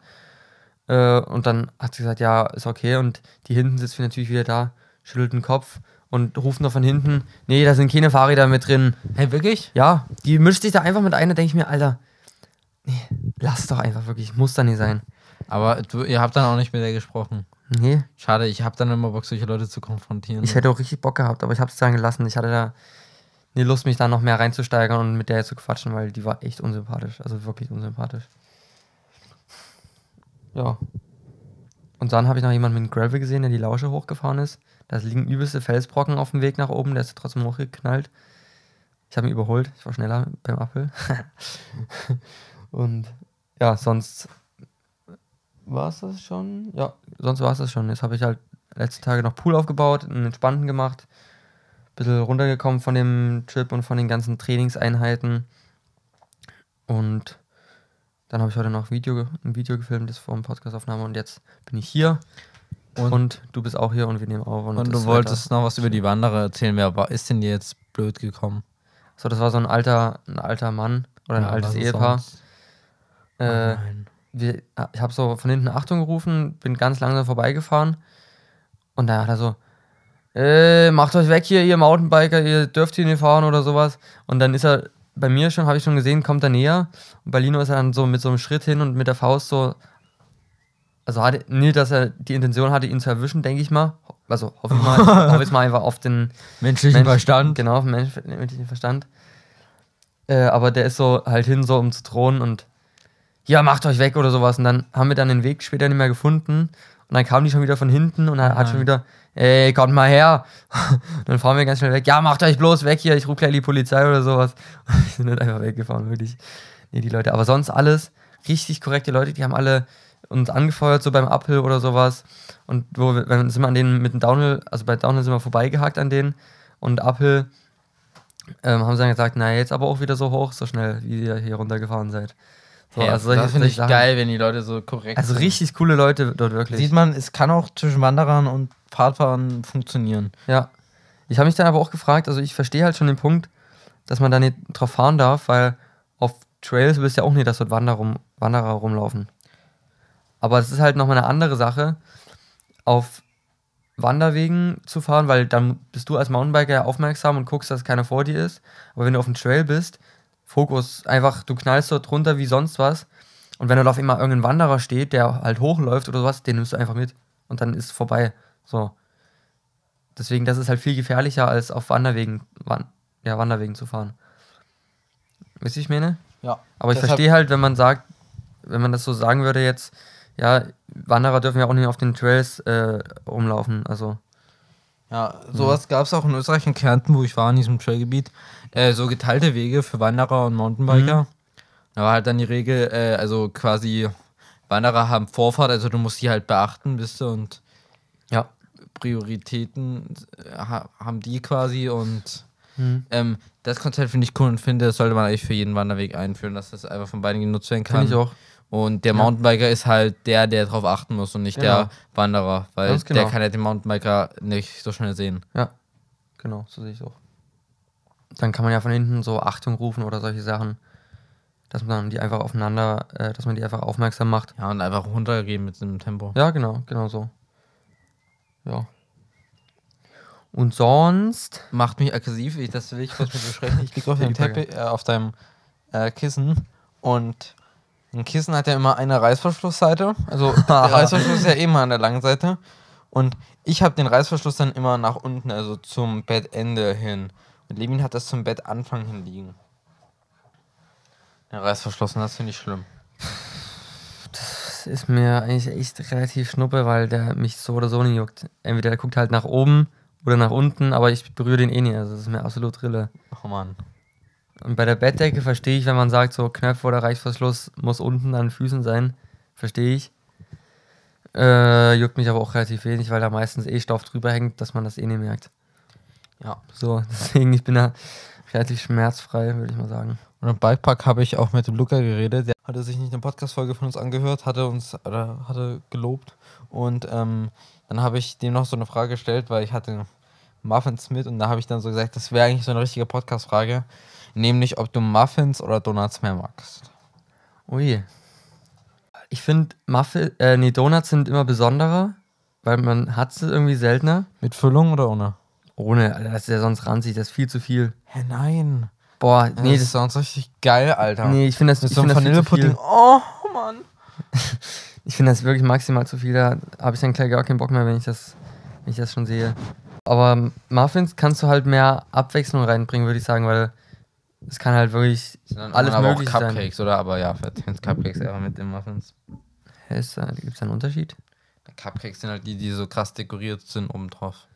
Äh, und dann hat sie gesagt, ja, ist okay. Und die hinten sitzt natürlich wieder da, schüttelt den Kopf und ruft noch von hinten, nee, da sind keine Fahrräder mit drin. Hey, wirklich? Ja, die mischt sich da einfach mit ein, da denke ich mir, Alter, nee, lass doch einfach wirklich, muss da nicht sein. Aber du, ihr habt dann auch nicht mit der gesprochen. Nee, Schade, ich habe dann immer Bock, solche Leute zu konfrontieren. ich hätte auch richtig Bock gehabt, aber ich habe es dann gelassen. Ich hatte da nie Lust, mich da noch mehr reinzusteigern und mit der zu quatschen, weil die war echt unsympathisch, also wirklich unsympathisch. Ja. Und dann habe ich noch jemanden mit einem Gravel gesehen, der die Lausche hochgefahren ist. Da liegen übelste Felsbrocken auf dem Weg nach oben, der ist trotzdem hochgeknallt. Ich habe ihn überholt, ich war schneller beim Apfel. Und ja, sonst war es das schon. Ja, sonst war es das schon. Jetzt habe ich halt letzte Tage noch Pool aufgebaut, einen entspannten gemacht, bisschen runtergekommen von dem Trip und von den ganzen Trainingseinheiten. Und dann habe ich heute noch Video, ein Video gefilmt, das vor dem Podcastaufnahme und jetzt bin ich hier und, Und- du bist auch hier und wir nehmen auf. Und das du wolltest noch was über die Wanderer erzählen. Wer war, ist denn dir jetzt blöd gekommen? So, das war so ein alter, ein alter Mann oder ein Ja, altes Ehepaar. Äh, Nein. wir, ich habe so von hinten Achtung gerufen, bin ganz langsam vorbeigefahren und da hat er so, äh, macht euch weg hier, ihr Mountainbiker, ihr dürft hier nicht fahren oder sowas. Und dann ist er bei mir schon, habe ich schon gesehen, kommt er näher. Und bei Lino ist er dann so mit so einem Schritt hin und mit der Faust so, also hatte, nie, dass er die Intention hatte, ihn zu erwischen, denke ich mal. Also hoffe ich mal, hoffe ich mal einfach auf den Menschlichen Mensch- Verstand. Genau, auf den Mensch, menschlichen Verstand. Äh, aber der ist so halt hin, so um zu drohen und ja, macht euch weg oder sowas. Und dann haben wir dann den Weg später nicht mehr gefunden. Und dann kam die schon wieder von hinten und er hat schon Nein. wieder, ey, kommt mal her. Und dann fahren wir ganz schnell weg. Ja, macht euch bloß weg hier, ich rufe gleich die Polizei oder sowas. Und wir sind halt einfach weggefahren, wirklich. Nee, die Leute. Aber sonst alles richtig korrekte Leute, die haben alle uns angefeuert, so beim Uphill oder sowas. Und wo wir, dann sind wir an denen mit dem Downhill, also bei Downhill sind wir vorbeigehakt an denen. Und Uphill ähm, haben sie dann gesagt, na jetzt aber auch wieder so hoch, so schnell, wie ihr hier runtergefahren seid. So, Hey, also das finde ich Sachen. geil, wenn die Leute so korrekt Also sind. richtig coole Leute dort wirklich. Sieht man, es kann auch zwischen Wanderern und Fahrradfahrern funktionieren. Ja. Ich habe mich dann aber auch gefragt, also ich verstehe halt schon den Punkt, dass man da nicht drauf fahren darf, weil auf Trails willst du ja auch nicht, dass dort Wanderer, rum, Wanderer rumlaufen. Aber es ist halt nochmal eine andere Sache, auf Wanderwegen zu fahren, weil dann bist du als Mountainbiker ja aufmerksam und guckst, dass keiner vor dir ist. Aber wenn du auf dem Trail bist, Fokus, einfach, du knallst dort runter wie sonst was. Und wenn da auf einmal irgendein Wanderer steht, der halt hochläuft oder sowas, den nimmst du einfach mit. Und dann ist es vorbei. So. Deswegen, das ist halt viel gefährlicher, als auf Wanderwegen, Wan ja, Wanderwegen zu fahren. Wisst ihr, ich meine? Ja. Aber ich verstehe halt, wenn man sagt, wenn man das so sagen würde jetzt, ja, Wanderer dürfen ja auch nicht auf den Trails äh, rumlaufen. Also, Ja, sowas gab es auch in Österreich, in Kärnten, wo ich war, in diesem Trailgebiet. Äh, so geteilte Wege für Wanderer und Mountainbiker. Da war halt dann die Regel, äh, also quasi Wanderer haben Vorfahrt, also du musst die halt beachten, wisst ihr, und ja. Prioritäten äh, ha haben die quasi und Hm. ähm, das Konzept finde ich cool und finde, das sollte man eigentlich für jeden Wanderweg einführen, dass das einfach von beiden genutzt werden kann. Finde ich auch. Und der Ja. Mountainbiker ist halt der, der darauf achten muss und nicht Genau. der Wanderer, weil genau. der kann ja den Mountainbiker nicht so schnell sehen. Ja, genau, so sehe ich es auch. Dann kann man ja von hinten so Achtung rufen oder solche Sachen, dass man dann die einfach aufeinander, äh, dass man die einfach aufmerksam macht. Ja, und einfach runtergehen mit dem Tempo. Ja, genau, genau so. Ja. Und sonst, Macht mich aggressiv, ich, das will ich kurz mit dir besprechen. Ich liege auf äh, auf deinem äh, Kissen und ein Kissen hat ja immer eine Reißverschlussseite. Also der Reißverschluss ist ja immer an der langen Seite. Und ich habe den Reißverschluss dann immer nach unten, also zum Bettende hin. Und Levin hat das zum Bettanfang hin liegen. Der Reißverschluss, und das finde ich schlimm. das ist mir eigentlich echt relativ schnuppe, weil der mich so oder so nicht juckt. Entweder der guckt halt nach oben oder nach unten, aber ich berühre den eh nicht, also das ist mir absolut Rille. Oh Mann. Und bei der Bettdecke verstehe ich, wenn man sagt, so Knöpfe oder Reißverschluss muss unten an den Füßen sein. Verstehe ich. Äh, juckt mich aber auch relativ wenig, weil da meistens eh Stoff drüber hängt, dass man das eh nicht merkt. Ja. So, deswegen, ich bin da relativ schmerzfrei, würde ich mal sagen. Und im Bikepark habe ich auch mit dem Luca geredet. Der hatte sich nicht eine Podcast-Folge von uns angehört, hatte uns oder hatte gelobt. Und ähm, dann habe ich dem noch so eine Frage gestellt, weil ich hatte Muffins mit und da habe ich dann so gesagt, das wäre eigentlich so eine richtige Podcast-Frage. Nämlich, ob du Muffins oder Donuts mehr magst. Ui. Ich finde, Muffin, äh, nee, Donuts sind immer besonderer, weil man hat sie irgendwie seltener. Mit Füllung oder ohne? Ohne, Alter, das ist ja sonst ranzig, das ist viel zu viel. Hä, nein. Boah, Nee, das ist sonst richtig geil, Alter. nee ich finde das, Mit ich so find das Vanillepudding. Oh, Mann. Ich finde das wirklich maximal zu viel, da habe ich dann gleich gar keinen Bock mehr, wenn ich das, wenn ich das schon sehe. Aber Muffins kannst du halt mehr Abwechslung reinbringen, würde ich sagen, weil es kann halt wirklich Alles alles aber möglich auch sein. Cupcakes, oder? Aber ja, verdient Cupcakes eher mit den Muffins. Hä, ist da, gibt's da einen Unterschied? Cupcakes sind halt die, die so krass dekoriert sind obendrauf.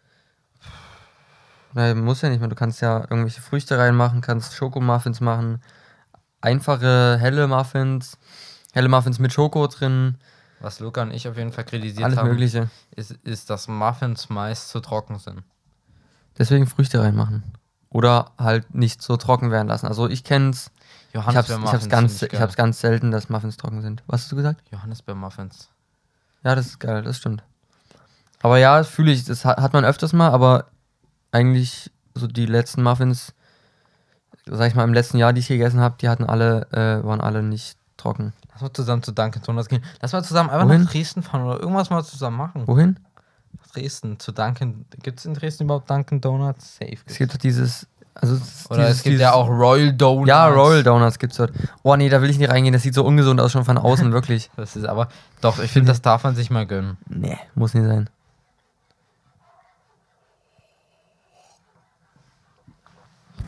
Nein, muss ja nicht mehr. Du kannst ja irgendwelche Früchte reinmachen, kannst Schokomuffins machen, einfache helle Muffins, helle Muffins mit Schoko drin, Was Luca und ich auf jeden Fall kritisiert alles haben, Mögliche. ist, ist, dass Muffins meist zu trocken sind. Deswegen Früchte reinmachen. Oder halt nicht so trocken werden lassen. Also ich kenn's. Ich hab's, ich hab's, Johannisbeer-Muffins ganz, ich hab's ganz selten, dass Muffins trocken sind. Was hast du gesagt? Johannisbeer-Muffins. Ja, das ist geil, das stimmt. Aber ja, fühle ich, das hat, hat man öfters mal, aber eigentlich so die letzten Muffins, sag ich mal, im letzten Jahr, die ich gegessen habe, die hatten alle, äh, waren alle nicht trocken. Lass mal zusammen zu Dunkin' Donuts gehen. Lass mal zusammen einfach Wohin? nach Dresden fahren oder irgendwas mal zusammen machen. Wohin? Dresden, zu Dunkin'. Gibt es in Dresden überhaupt Dunkin' Donuts? Safe. Es gibt doch dieses, also es- Oder dieses, es gibt dieses, ja auch Royal Donuts. Ja, Royal Donuts gibt's dort. Oh nee, da will ich nicht reingehen, das sieht so ungesund aus schon von außen, wirklich. Das ist aber, doch, ich finde, das darf man sich mal gönnen. Nee, muss nicht sein.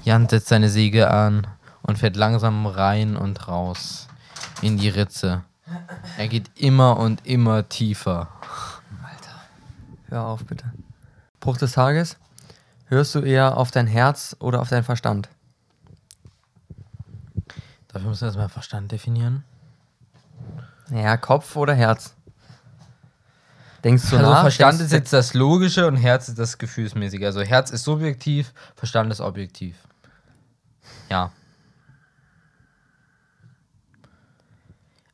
Jan setzt seine Säge an und fährt langsam rein und raus in die Ritze. Er geht immer und immer tiefer. Hör auf, bitte. Bruch des Tages. Hörst du eher auf dein Herz oder auf deinen Verstand? Dafür müssen wir erstmal Verstand definieren. Ja, Kopf oder Herz? Denkst du also nach? Verstand ist jetzt das Logische und Herz ist das Gefühlsmäßige. Also Herz ist subjektiv, Verstand ist objektiv. Ja.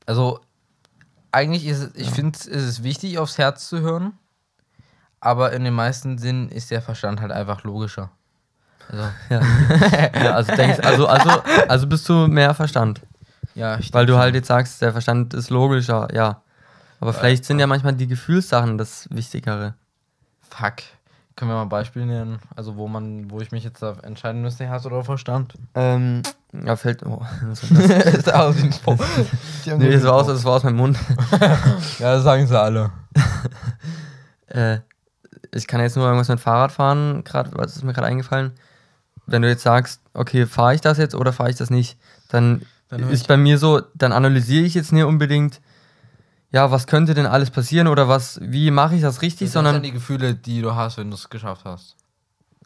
Also eigentlich ist es, ich finde, es ist wichtig, aufs Herz zu hören. Aber in den meisten Sinnen ist der Verstand halt einfach logischer. Also, Ja. ja, also denkst, also, also, also bist du mehr Verstand. ja, ich Weil du halt jetzt sagst, der Verstand ist logischer, ja. Aber vielleicht sind ja manchmal die Gefühlssachen das Wichtigere. Fuck. Können wir mal Beispiele nennen? Also wo man, wo ich mich jetzt da entscheiden müsste, Herz oder Verstand? Ähm, ja, fällt. Oh, was das? ist aus wie ein Spruch. nee, das war, aus, das war aus meinem Mund. Ja, das sagen sie alle. Äh, ich kann jetzt nur irgendwas mit Fahrrad fahren, gerade, was ist mir gerade eingefallen. Wenn du jetzt sagst, okay, fahre ich das jetzt oder fahre ich das nicht, dann, Dann ist bei mir so, dann analysiere ich jetzt nicht unbedingt, ja, was könnte denn alles passieren oder was, wie mache ich das richtig, Das sind dann sondern die Gefühle, die du hast, wenn du es geschafft hast.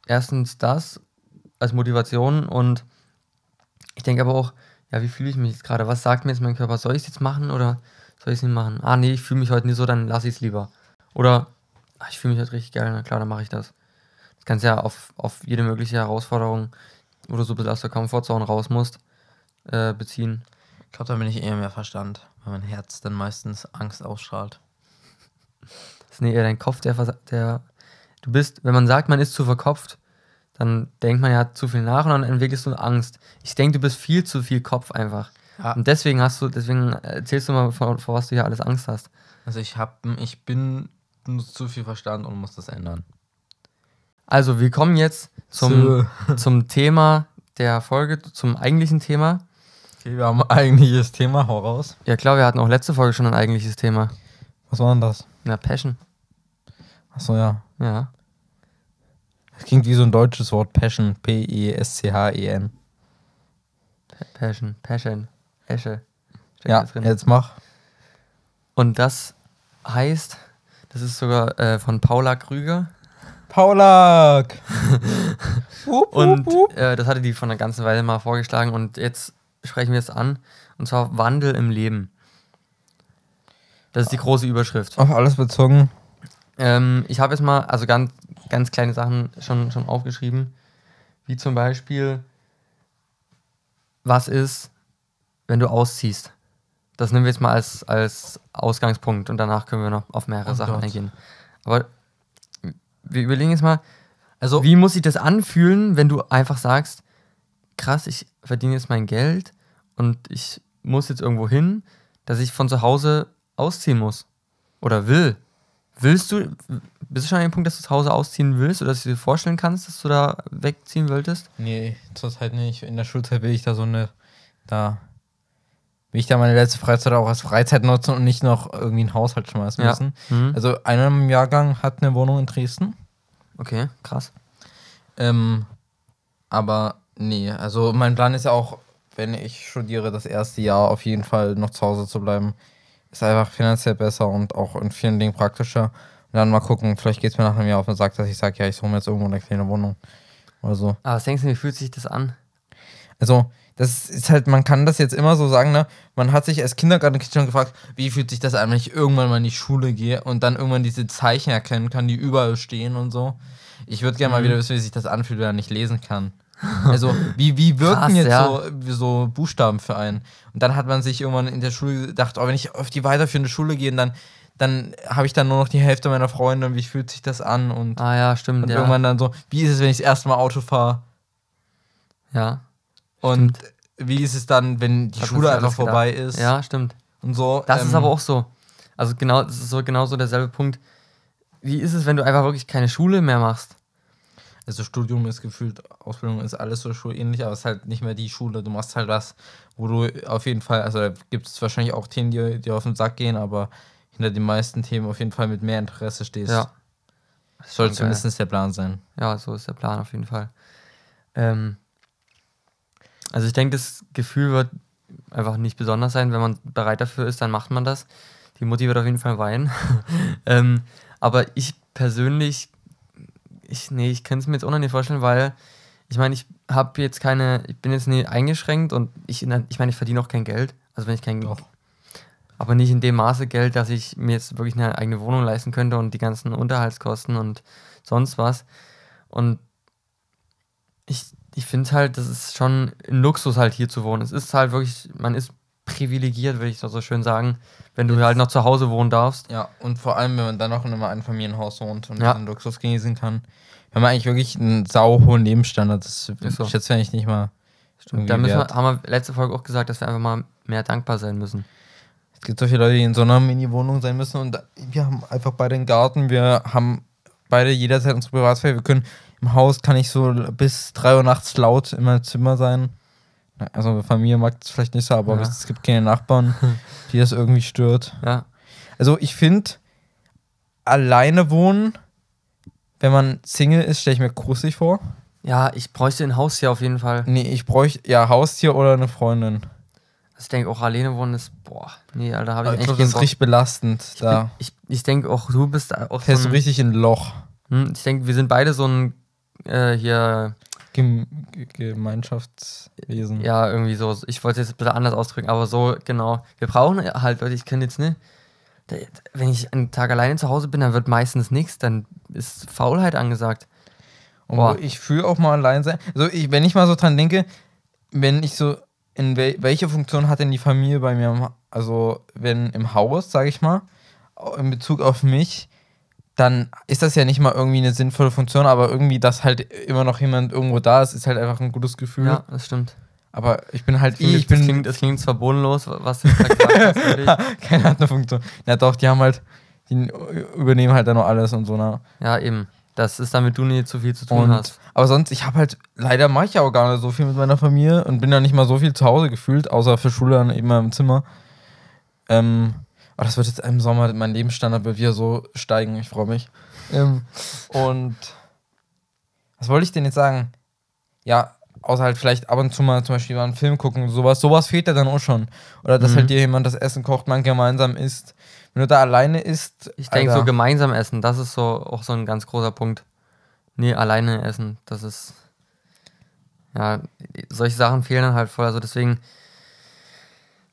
erstens das als Motivation und ich denke aber auch, ja, wie fühle ich mich jetzt gerade? Was sagt mir jetzt mein Körper? Soll ich es jetzt machen oder soll ich es nicht machen? Ah, nee, ich fühle mich heute nicht so, dann lasse ich es lieber. Oder ah, ich fühle mich heute richtig geil, na klar, dann mache ich das. Das kannst ja auf, auf jede mögliche Herausforderung, wo du so ein bisschen aus der Komfortzone raus musst, äh, beziehen. Ich glaube, da bin ich eher mehr Verstand, weil mein Herz dann meistens Angst ausstrahlt. Das ist nee, eher dein Kopf, der, der. Du bist, wenn man sagt, man ist zu verkopft, dann denkt man ja zu viel nach und dann entwickelst du Angst. Ich denke, du bist viel zu viel Kopf einfach. Ja. Und deswegen hast du, deswegen erzählst du mal, vor, vor was du hier alles Angst hast. Also ich hab, ich bin zu viel Verstand und muss das ändern. Also, wir kommen jetzt zum, zum Thema der Folge, zum eigentlichen Thema. Okay, wir haben ein eigentliches Thema, hau raus. Ja, klar, wir hatten auch letzte Folge schon ein eigentliches Thema. Was war denn das? Ja, Passion. Achso, ja. Ja. Das klingt wie so ein deutsches Wort, Passion. P-E-S-C-H-E-N. Passion, Passion, Esche. Steckt Ja, jetzt mach. Und das heißt, das ist sogar äh, von Paula Krüger. Wup, Und äh, das hatte die von einer ganzen Weile mal vorgeschlagen und jetzt sprechen wir es an. Und zwar Wandel im Leben. Das ist die große Überschrift. Auf alles bezogen. Ähm, ich habe jetzt mal, also ganz, ganz kleine Sachen schon, schon aufgeschrieben. Wie zum Beispiel, was ist, wenn du ausziehst? Das nehmen wir jetzt mal als, als Ausgangspunkt und danach können wir noch auf mehrere Oh Sachen Gott. eingehen. Aber wir überlegen jetzt mal, Also, wie muss sich das anfühlen, wenn du einfach sagst, krass, ich verdiene jetzt mein Geld und ich muss jetzt irgendwo hin, dass ich von zu Hause ausziehen muss? Oder will? Willst du, bist du schon an dem Punkt, dass du zu Hause ausziehen willst oder dass du dir vorstellen kannst, dass du da wegziehen wolltest? nee, zurzeit nicht. In der Schulzeit will ich da so eine. Da. Will ich da meine letzte Freizeit auch als Freizeit nutzen und nicht noch irgendwie ein Haushalt schmeißen Ja. müssen. Mhm. Also, einer im Jahrgang hat eine Wohnung in Dresden. Okay, krass. Ähm, aber nee, also mein Plan ist ja auch, wenn ich studiere, das erste Jahr auf jeden Fall noch zu Hause zu bleiben. Ist einfach finanziell besser und auch in vielen Dingen praktischer. Und dann mal gucken, vielleicht geht es mir nach einem Jahr auf den Sack, dass ich sage, ja, ich hole mir jetzt irgendwo eine kleine Wohnung. Oder so. Aber was denkst du, wie fühlt sich das an? Also, das ist halt, man kann das jetzt immer so sagen, ne? Man hat sich als Kindergartenkind schon gefragt, wie fühlt sich das an, wenn ich irgendwann mal in die Schule gehe und dann irgendwann diese Zeichen erkennen kann, die überall stehen und so. Ich würde gerne mal Mhm. wieder wissen, wie sich das anfühlt, wenn man nicht lesen kann. Also, wie, wie wirken Krass, jetzt ja. so, so Buchstaben für einen? Und dann hat man sich irgendwann in der Schule gedacht, oh, wenn ich auf die weiterführende Schule gehe, dann, dann habe ich dann nur noch die Hälfte meiner Freunde und wie fühlt sich das an? Und, Ah ja, stimmt, und ja. irgendwann dann so, wie ist es, wenn ich das erste Mal Auto fahre? ja. Und wie ist es dann, wenn die Hat Schule einfach alles gedacht. vorbei ist? Ja, stimmt. Und so. Das ist ähm, aber auch so. Also genau, das ist so genauso derselbe Punkt. Wie ist es, wenn du einfach wirklich keine Schule mehr machst? Also Studium ist gefühlt, Ausbildung ist alles so schulähnlich, aber es ist halt nicht mehr die Schule. Du machst halt was, wo du auf jeden Fall, also da gibt es wahrscheinlich auch Themen, die dir auf den Sack gehen, aber hinter den meisten Themen auf jeden Fall mit mehr Interesse stehst. Ja. Das soll zumindest der Plan sein. Ja, so ist der Plan auf jeden Fall. Ähm, also ich denke, das Gefühl wird einfach nicht besonders sein. Wenn man bereit dafür ist, dann macht man das. Die Mutti wird auf jeden Fall weinen. ähm, aber ich persönlich, ich, nee, ich kann es mir jetzt auch noch nicht vorstellen, weil ich meine, ich habe jetzt keine, ich bin jetzt nicht eingeschränkt und ich, ich meine, ich verdiene auch kein Geld. Also wenn ich kein Doch. aber nicht in dem Maße Geld, dass ich mir jetzt wirklich eine eigene Wohnung leisten könnte und die ganzen Unterhaltskosten und sonst was. Und ich, ich finde halt, das ist schon ein Luxus halt hier zu wohnen. Es ist halt wirklich, man ist privilegiert, würde ich so so schön sagen, wenn du Jetzt- halt noch zu Hause wohnen darfst. Ja, und vor allem, wenn man dann noch in einem Einfamilienhaus wohnt und Ja. diesen Luxus genießen kann. Wenn man eigentlich wirklich einen sau hohen Lebensstandard, das Ist so. schätze ich nicht mal. irgendwie Da müssen wir, haben wir letzte Folge auch gesagt, dass wir einfach mal mehr dankbar sein müssen. Es gibt so viele Leute, die in so einer Mini-Wohnung sein müssen und wir haben einfach beide einen Garten, wir haben beide jederzeit unsere Privatsphäre. Wir können im Haus kann ich so bis 3 Uhr nachts laut in meinem Zimmer sein. Also Familie mag das vielleicht nicht so, aber Ja. es gibt keine Nachbarn, die das irgendwie stört. Ja, Also ich finde, alleine wohnen, wenn man Single ist, stelle ich mir gruselig vor. ja ich bräuchte ein Haus hier auf jeden Fall. Nee, ich bräuchte ja Haustier oder eine Freundin. Also ich denke auch alleine wohnen ist, boah, nee, Alter, habe ich Ich echt keinen das ist richtig belastend. Ich, Da bin- ich, ich denke auch, du bist auch fällst so du richtig in ein Loch. Hm, Ich denke, wir sind beide so ein äh, hier, Gem Ge- Gemeinschaftswesen. ja, irgendwie so. Ich wollte es jetzt ein bisschen anders ausdrücken, aber so, genau. Wir brauchen halt, Leute, ich kann jetzt nicht. da- Wenn ich einen Tag alleine zu Hause bin, dann wird meistens nichts, dann ist Faulheit angesagt. Boah. ich fühle auch mal allein sein. Also ich, wenn ich mal so dran denke, wenn ich so, in wel welche Funktion hat denn die Familie bei mir? Also wenn im Haus, sage ich mal, in Bezug auf mich, dann ist das ja nicht mal irgendwie eine sinnvolle Funktion, aber irgendwie, dass halt immer noch jemand irgendwo da ist, ist halt einfach ein gutes Gefühl. Ja, das stimmt. Aber ich bin halt Das klingt, ich das bin klingt, das klingt zwar bodenlos, was du gesagt hast, keine hat eine Funktion. Ja doch, die haben halt, die übernehmen halt dann noch alles und so, ne? Ja, eben. Das ist damit du nicht zu viel zu tun Und, hast. aber sonst, ich habe halt, leider mache ich ja auch gar nicht so viel mit meiner Familie und bin ja nicht mal so viel zu Hause gefühlt, außer für Schule dann eben mal im Zimmer. Ähm, aber das wird jetzt im Sommer, mein Lebensstandard wird wieder so steigen, ich freue mich. Ähm, und was wollte ich denn jetzt sagen? Ja, außer halt vielleicht ab und zu mal zum Beispiel mal einen Film gucken, sowas, sowas fehlt ja dann auch schon. Oder dass Mhm. halt dir jemand das Essen kocht, man gemeinsam isst. Wenn du da alleine isst, Ich denke, so gemeinsam essen, das ist so auch so ein ganz großer Punkt. Nee, alleine essen, das ist. Ja, solche Sachen fehlen dann halt voll. Also deswegen.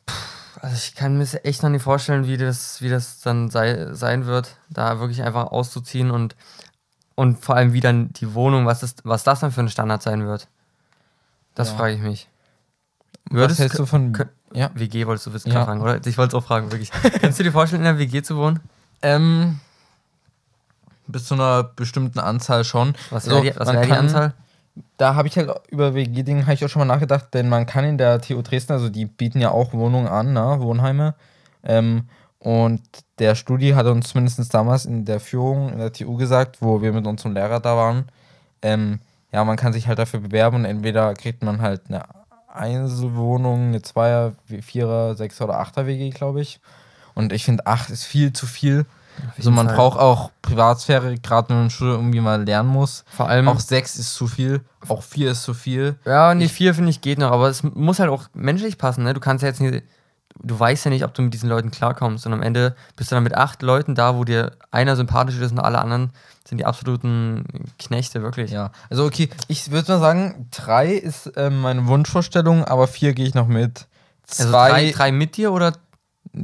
pff, Also ich kann mir echt noch nicht vorstellen, wie das, wie das dann sei, sein wird, da wirklich einfach auszuziehen und, und vor allem wie dann die Wohnung, was, ist, was das dann für ein Standard sein wird. Das Ja. frage ich mich. Was hältst du von. Ja. WG wolltest du wissen, Ja. fragen, oder? Ich wollte es auch fragen, wirklich. Kannst du dir vorstellen, in der WG zu wohnen? Ähm, bis zu einer bestimmten Anzahl schon. Was Also, wäre die, was man wär die Anzahl? Da habe ich halt über WG-Dingen habe ich auch schon mal nachgedacht, denn man kann in der TU Dresden, also die bieten ja auch Wohnungen an, ne, Wohnheime. Ähm, und der Studi hat uns zumindest damals in der Führung in der TU gesagt, wo wir mit unserem Lehrer da waren, ähm, ja, man kann sich halt dafür bewerben und entweder kriegt man halt eine Einzelwohnung, eine Zweier, Vierer, Sechser oder Achter WG, glaube ich. Und ich finde, acht ist viel zu viel. Also man Fall. braucht auch Privatsphäre, gerade wenn man in der Schule irgendwie mal lernen muss. Vor allem. Auch sechs ist zu viel, auch vier ist zu viel. Ja, nee, vier finde ich geht noch, aber es muss halt auch menschlich passen, ne? Du kannst ja jetzt nicht, du weißt ja nicht, ob du mit diesen Leuten klarkommst und am Ende bist du dann mit acht Leuten da, wo dir einer sympathisch ist und alle anderen sind die absoluten Knechte, wirklich. Ja, also okay, ich würde mal sagen, drei ist ähm, meine Wunschvorstellung, aber vier gehe ich noch mit. Also Zwei, drei, drei mit dir oder?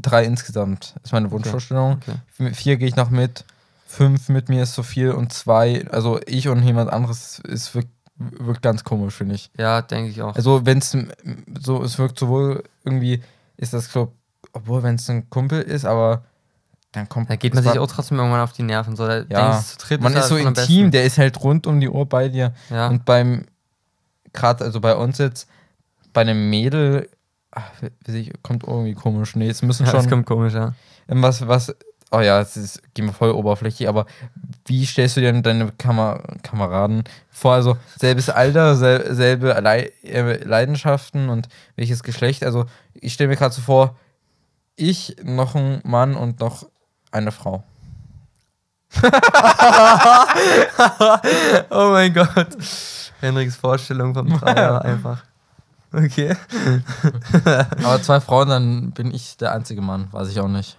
Drei insgesamt ist meine Wunschvorstellung. Okay. Mit Vier gehe ich noch mit. Fünf mit mir ist zu viel und zwei, also ich und jemand anderes ist wirkt, wirkt ganz komisch, finde ich. Ja, denke ich auch. Also wenn es so, es wirkt sowohl irgendwie, ist das Club, obwohl wenn es ein Kumpel ist, aber dann kommt. da geht man sich auch trotzdem irgendwann auf die Nerven. So, Ja, ich, zu dritt man ist so schon am intim, der ist halt rund um die Uhr bei dir. Ja. Und beim, gerade also bei uns jetzt, bei einem Mädel, ach, ich, kommt irgendwie komisch. Nee, es müssen ja, schon kommt komisch, ja. was, was, oh ja, es ist, gehen wir voll oberflächlich, aber wie stellst du dir denn deine Kamer Kameraden vor? Also selbes Alter, sel selbe Lei äh, Leidenschaften und welches Geschlecht? Also ich stelle mir gerade so vor, ich, noch ein Mann und noch eine Frau. Oh mein Gott. Henriks Vorstellung vom Dreier einfach. Okay. Aber zwei Frauen, dann bin ich der einzige Mann, weiß ich auch nicht.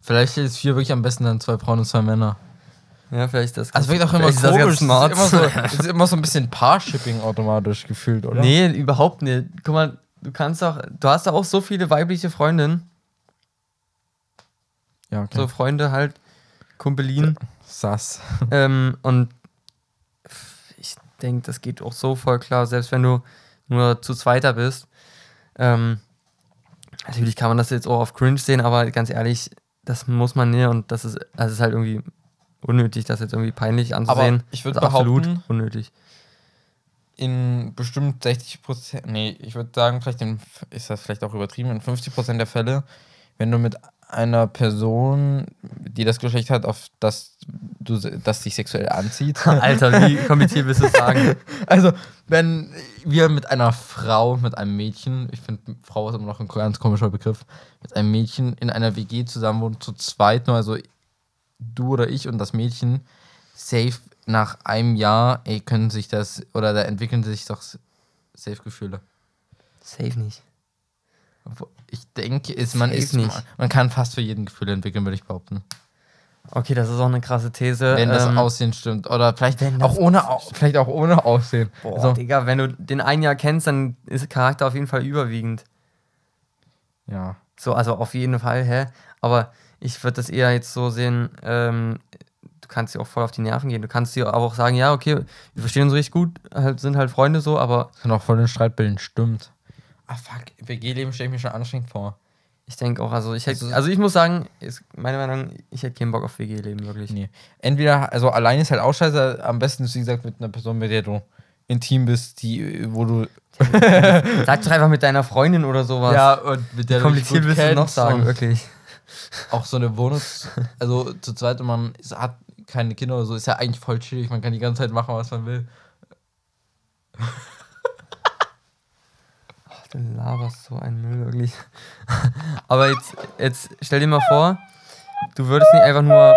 Vielleicht ist vier wirklich am besten dann zwei Frauen und zwei Männer. Ja, vielleicht das. Also wirkt auch immer komisch. Es ist, smart. immer so, es ist immer so ein bisschen Paar-Shipping automatisch gefühlt, oder? Nee, überhaupt nicht. Guck mal, du kannst doch, du hast doch auch so viele weibliche Freundinnen. Ja, okay. So Freunde halt, Kumpelin. Sass. ähm, und ich denke, das geht auch so voll klar, selbst wenn du nur zu zweiter bist. Ähm, natürlich kann man das jetzt auch auf Cringe sehen, aber ganz ehrlich, das muss man nicht und das ist, das ist halt irgendwie unnötig, das jetzt irgendwie peinlich anzusehen. ich würd also absolut unnötig. In bestimmt 60 Prozent, nee, ich würde sagen, vielleicht in, ist das vielleicht auch übertrieben, in 50 Prozent der Fälle, wenn du mit einer Person, die das Geschlecht hat, auf das du das dich sexuell anzieht. Alter, wie kompliziert willst du es sagen? Also, wenn wir mit einer Frau, mit einem Mädchen, ich finde, Frau ist immer noch ein ganz komischer Begriff, mit einem Mädchen in einer WG zusammen wohnen, zu zweit nur, also du oder ich und das Mädchen, safe nach einem Jahr, ey, können sich das, oder da entwickeln sich doch safe Gefühle. Safe nicht. Ich denke, ist, man Safe ist, nicht. man, man kann fast für jeden Gefühle entwickeln, würde ich behaupten. Okay, das ist auch eine krasse These. Wenn das Ähm, Aussehen stimmt. Oder vielleicht wenn auch das ohne, Au- vielleicht auch ohne Aussehen. Boah, Also, Digga, wenn du den ein Jahr kennst, dann ist Charakter auf jeden Fall überwiegend. ja. So, also auf jeden Fall, hä? Aber ich würde das eher jetzt so sehen, ähm, du kannst dir auch voll auf die Nerven gehen. Du kannst dir aber auch sagen, ja, okay, wir verstehen uns richtig gut, halt, sind halt Freunde so, aber Kann auch voll den Streit bilden, stimmt. Ah, fuck, WG-Leben stelle ich mir schon anstrengend vor. Ich denke auch, also ich hätte, Also- also ich muss sagen, ist meine Meinung, ich hätte keinen Bock auf WG-Leben, wirklich. Nee. Entweder, also allein ist halt auch scheiße, am besten ist, wie gesagt, mit einer Person, mit der du intim bist, die, wo du. Sag doch einfach mit deiner Freundin oder sowas. und mit Wie kompliziert willst du noch sagen, wirklich. auch so eine Wohnung, also zu zweit man ist, hat keine Kinder oder so, ist ja eigentlich voll chillig. Man kann die ganze Zeit machen, was man will. Du laberst so ein Müll, wirklich. Aber jetzt, jetzt stell dir mal vor, du würdest nicht einfach nur.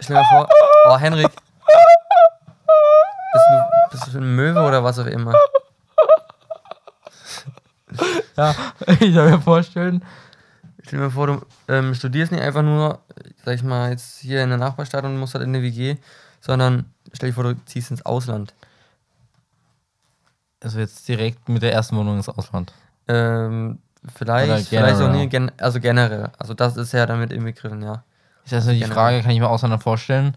Stell dir mal vor, oh Henrik. Bist du, bist du ein Möwe oder was auch immer? Ja, ich kann mir vorstellen. Stell dir mal vor, du ähm, studierst nicht einfach nur, sag ich mal, jetzt hier in der Nachbarstadt und musst halt in eine WG, sondern stell dir vor, du ziehst ins Ausland. Also jetzt direkt mit der ersten Wohnung ins Ausland. Ähm, vielleicht, vielleicht auch nie, gen also generell. Also das ist ja damit inbegriffen, ja. Ist also die Generell. Frage, kann ich mir Ausländer vorstellen?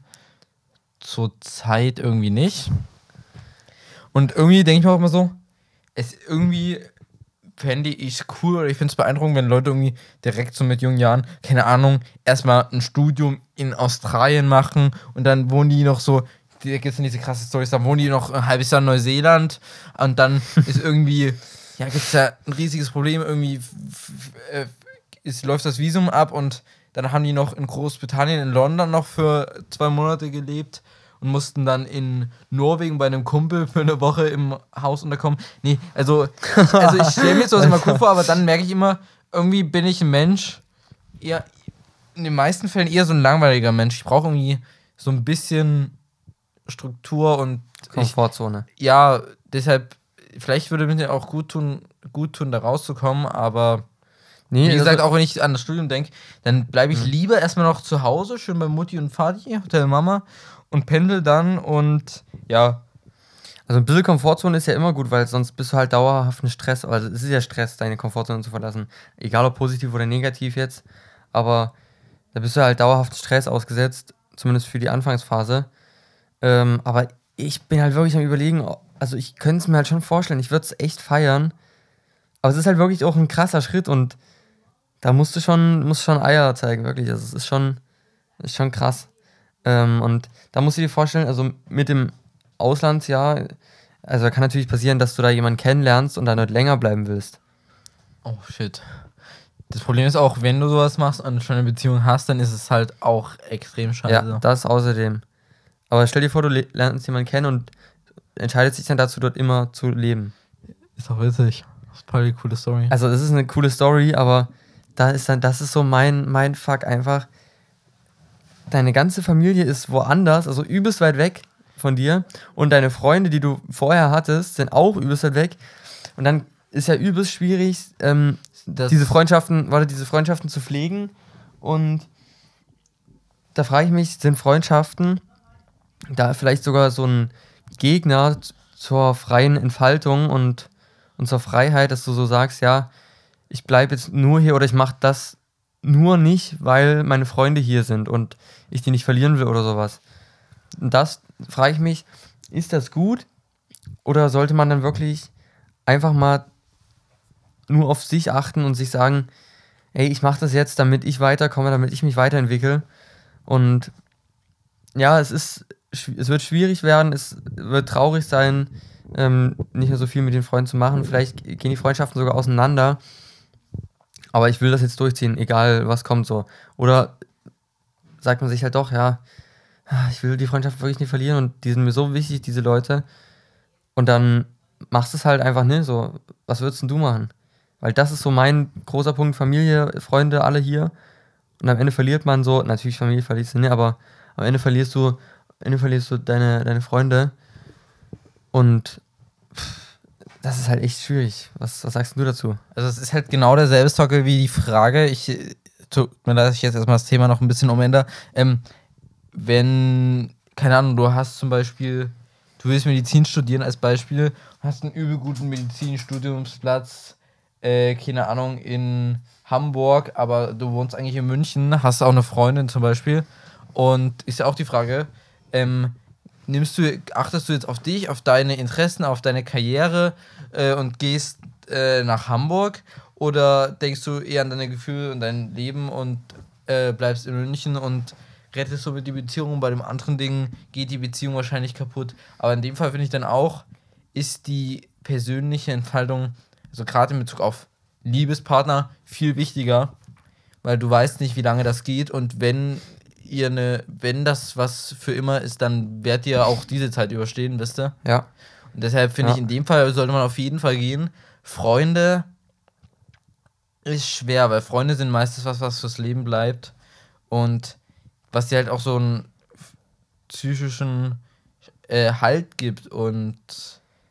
Zurzeit irgendwie nicht. Und irgendwie denke ich mir auch immer so, es irgendwie fände ich cool oder ich finde es beeindruckend, wenn Leute irgendwie direkt so mit jungen Jahren, keine Ahnung, erstmal ein Studium in Australien machen und dann wohnen die noch so, da gibt es dann diese krasse Storys, dann wohnen die noch ein halbes Jahr in Neuseeland und dann ist irgendwie, ja, gibt es da ein riesiges Problem, irgendwie ist, läuft das Visum ab und dann haben die noch in Großbritannien, in London noch für zwei Monate gelebt und mussten dann in Norwegen bei einem Kumpel für eine Woche im Haus unterkommen. Nee, also, also ich stelle mir sowas immer cool vor, aber dann merke ich immer, irgendwie bin ich ein Mensch, eher, in den meisten Fällen eher so ein langweiliger Mensch. Ich brauche irgendwie so ein bisschen Struktur und ich, Komfortzone. ja, deshalb, vielleicht würde mir auch gut tun, gut tun, da rauszukommen, aber Nee, wie gesagt, also, auch wenn ich an das Studium denke, dann bleibe ich lieber erstmal noch zu Hause, schön bei Mutti und Vati, Hotel Mama und pendel dann und ja, also ein bisschen Komfortzone ist ja immer gut, weil sonst bist du halt dauerhaft in Stress. Also es ist ja Stress, deine Komfortzone zu verlassen. Egal ob positiv oder negativ jetzt. Aber da bist du halt dauerhaft Stress ausgesetzt, zumindest für die Anfangsphase. Ähm, aber ich bin halt wirklich am überlegen, also ich könnte es mir halt schon vorstellen, ich würde es echt feiern. Aber es ist halt wirklich auch ein krasser Schritt und da musst du schon, musst schon Eier zeigen, wirklich. Also es ist schon, ist schon krass. Ähm, und da musst du dir vorstellen, also mit dem Auslandsjahr, also kann natürlich passieren, dass du da jemanden kennenlernst und dann dort länger bleiben willst. oh shit. Das Problem ist auch, wenn du sowas machst und schon eine Beziehung hast, dann ist es halt auch extrem scheiße. Ja, das außerdem. Aber stell dir vor, du le- lernst jemanden kennen und entscheidet sich dann dazu, dort immer zu leben. Ist auch witzig. Das ist voll die coole Story. Also das ist eine coole Story, aber da ist dann, das ist so mein, mein Fuck einfach. Deine ganze Familie ist woanders, also übelst weit weg von dir. Und deine Freunde, die du vorher hattest, sind auch übelst weit weg. Und dann ist ja übelst schwierig, ähm, diese Freundschaften, warte, diese Freundschaften zu pflegen. Und da frage ich mich, sind Freundschaften da vielleicht sogar so ein Gegner zur freien Entfaltung und, und zur Freiheit, dass du so sagst, ja, ich bleibe jetzt nur hier oder ich mache das nur nicht, weil meine Freunde hier sind und ich die nicht verlieren will oder sowas. Und das frage ich mich, ist das gut oder sollte man dann wirklich einfach mal nur auf sich achten und sich sagen, ey, ich mache das jetzt, damit ich weiterkomme, damit ich mich weiterentwickle. Und ja, es ist, es wird schwierig werden, es wird traurig sein, ähm, nicht mehr so viel mit den Freunden zu machen. Vielleicht gehen die Freundschaften sogar auseinander. Aber ich will das jetzt durchziehen, egal was kommt so. Oder sagt man sich halt doch, ja, ich will die Freundschaft wirklich nicht verlieren und die sind mir so wichtig, diese Leute. Und dann machst du es halt einfach nicht so. Was würdest denn du machen? Weil das ist so mein großer Punkt, Familie, Freunde, alle hier. Und am Ende verliert man so, natürlich Familie verlierst du nicht, aber am Ende verlierst du, am Ende verlierst du deine, deine Freunde. Und das ist halt echt schwierig. Was, was sagst du dazu? Also es ist halt genau derselbe Sockel wie die Frage. Ich tut mir leid, ich jetzt erstmal das Thema noch ein bisschen umändere. Ähm, wenn, keine Ahnung, du hast zum Beispiel, du willst Medizin studieren als Beispiel, hast einen übel guten Medizinstudiumsplatz, äh, keine Ahnung, in Hamburg, aber du wohnst eigentlich in München, hast auch eine Freundin zum Beispiel. Und ist ja auch die Frage, ähm, nimmst du, achtest du jetzt auf dich, auf deine Interessen, auf deine Karriere äh, und gehst äh, nach Hamburg? Oder denkst du eher an deine Gefühle und dein Leben und äh, bleibst in München und rettest somit die Beziehung? Bei dem anderen Ding geht die Beziehung wahrscheinlich kaputt. Aber in dem Fall finde ich dann auch, ist die persönliche Entfaltung, also gerade in Bezug auf Liebespartner, viel wichtiger, weil du weißt nicht, wie lange das geht und wenn ihr eine, wenn das was für immer ist, dann werdet ihr auch diese Zeit überstehen, wisst ihr? Ja. Und deshalb finde Ja. ich, in dem Fall sollte man auf jeden Fall gehen. Freunde ist schwer, weil Freunde sind meistens was, was fürs Leben bleibt. Und was dir halt auch so einen psychischen äh, Halt gibt und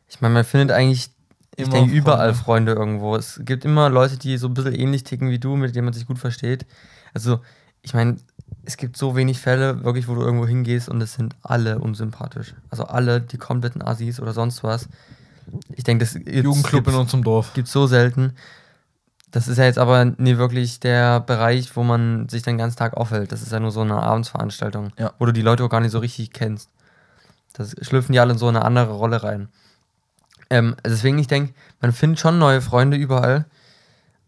Ich meine, man findet eigentlich, ich denke, überall Freunde. Freunde irgendwo. Es gibt immer Leute, die so ein bisschen ähnlich ticken wie du, mit denen man sich gut versteht. Also, ich meine, es gibt so wenig Fälle, wirklich, wo du irgendwo hingehst und es sind alle unsympathisch. Also alle, die kompletten Assis oder sonst was. Ich denke, das Jugendclub in unserem Dorf. gibt so selten. Das ist ja jetzt aber nie wirklich der Bereich, wo man sich den ganzen Tag aufhält. Das ist ja nur so eine Abendsveranstaltung, Ja. wo du die Leute auch gar nicht so richtig kennst. Das schlüpfen die alle in so eine andere Rolle rein. Ähm, deswegen, ich denke, man findet schon neue Freunde überall.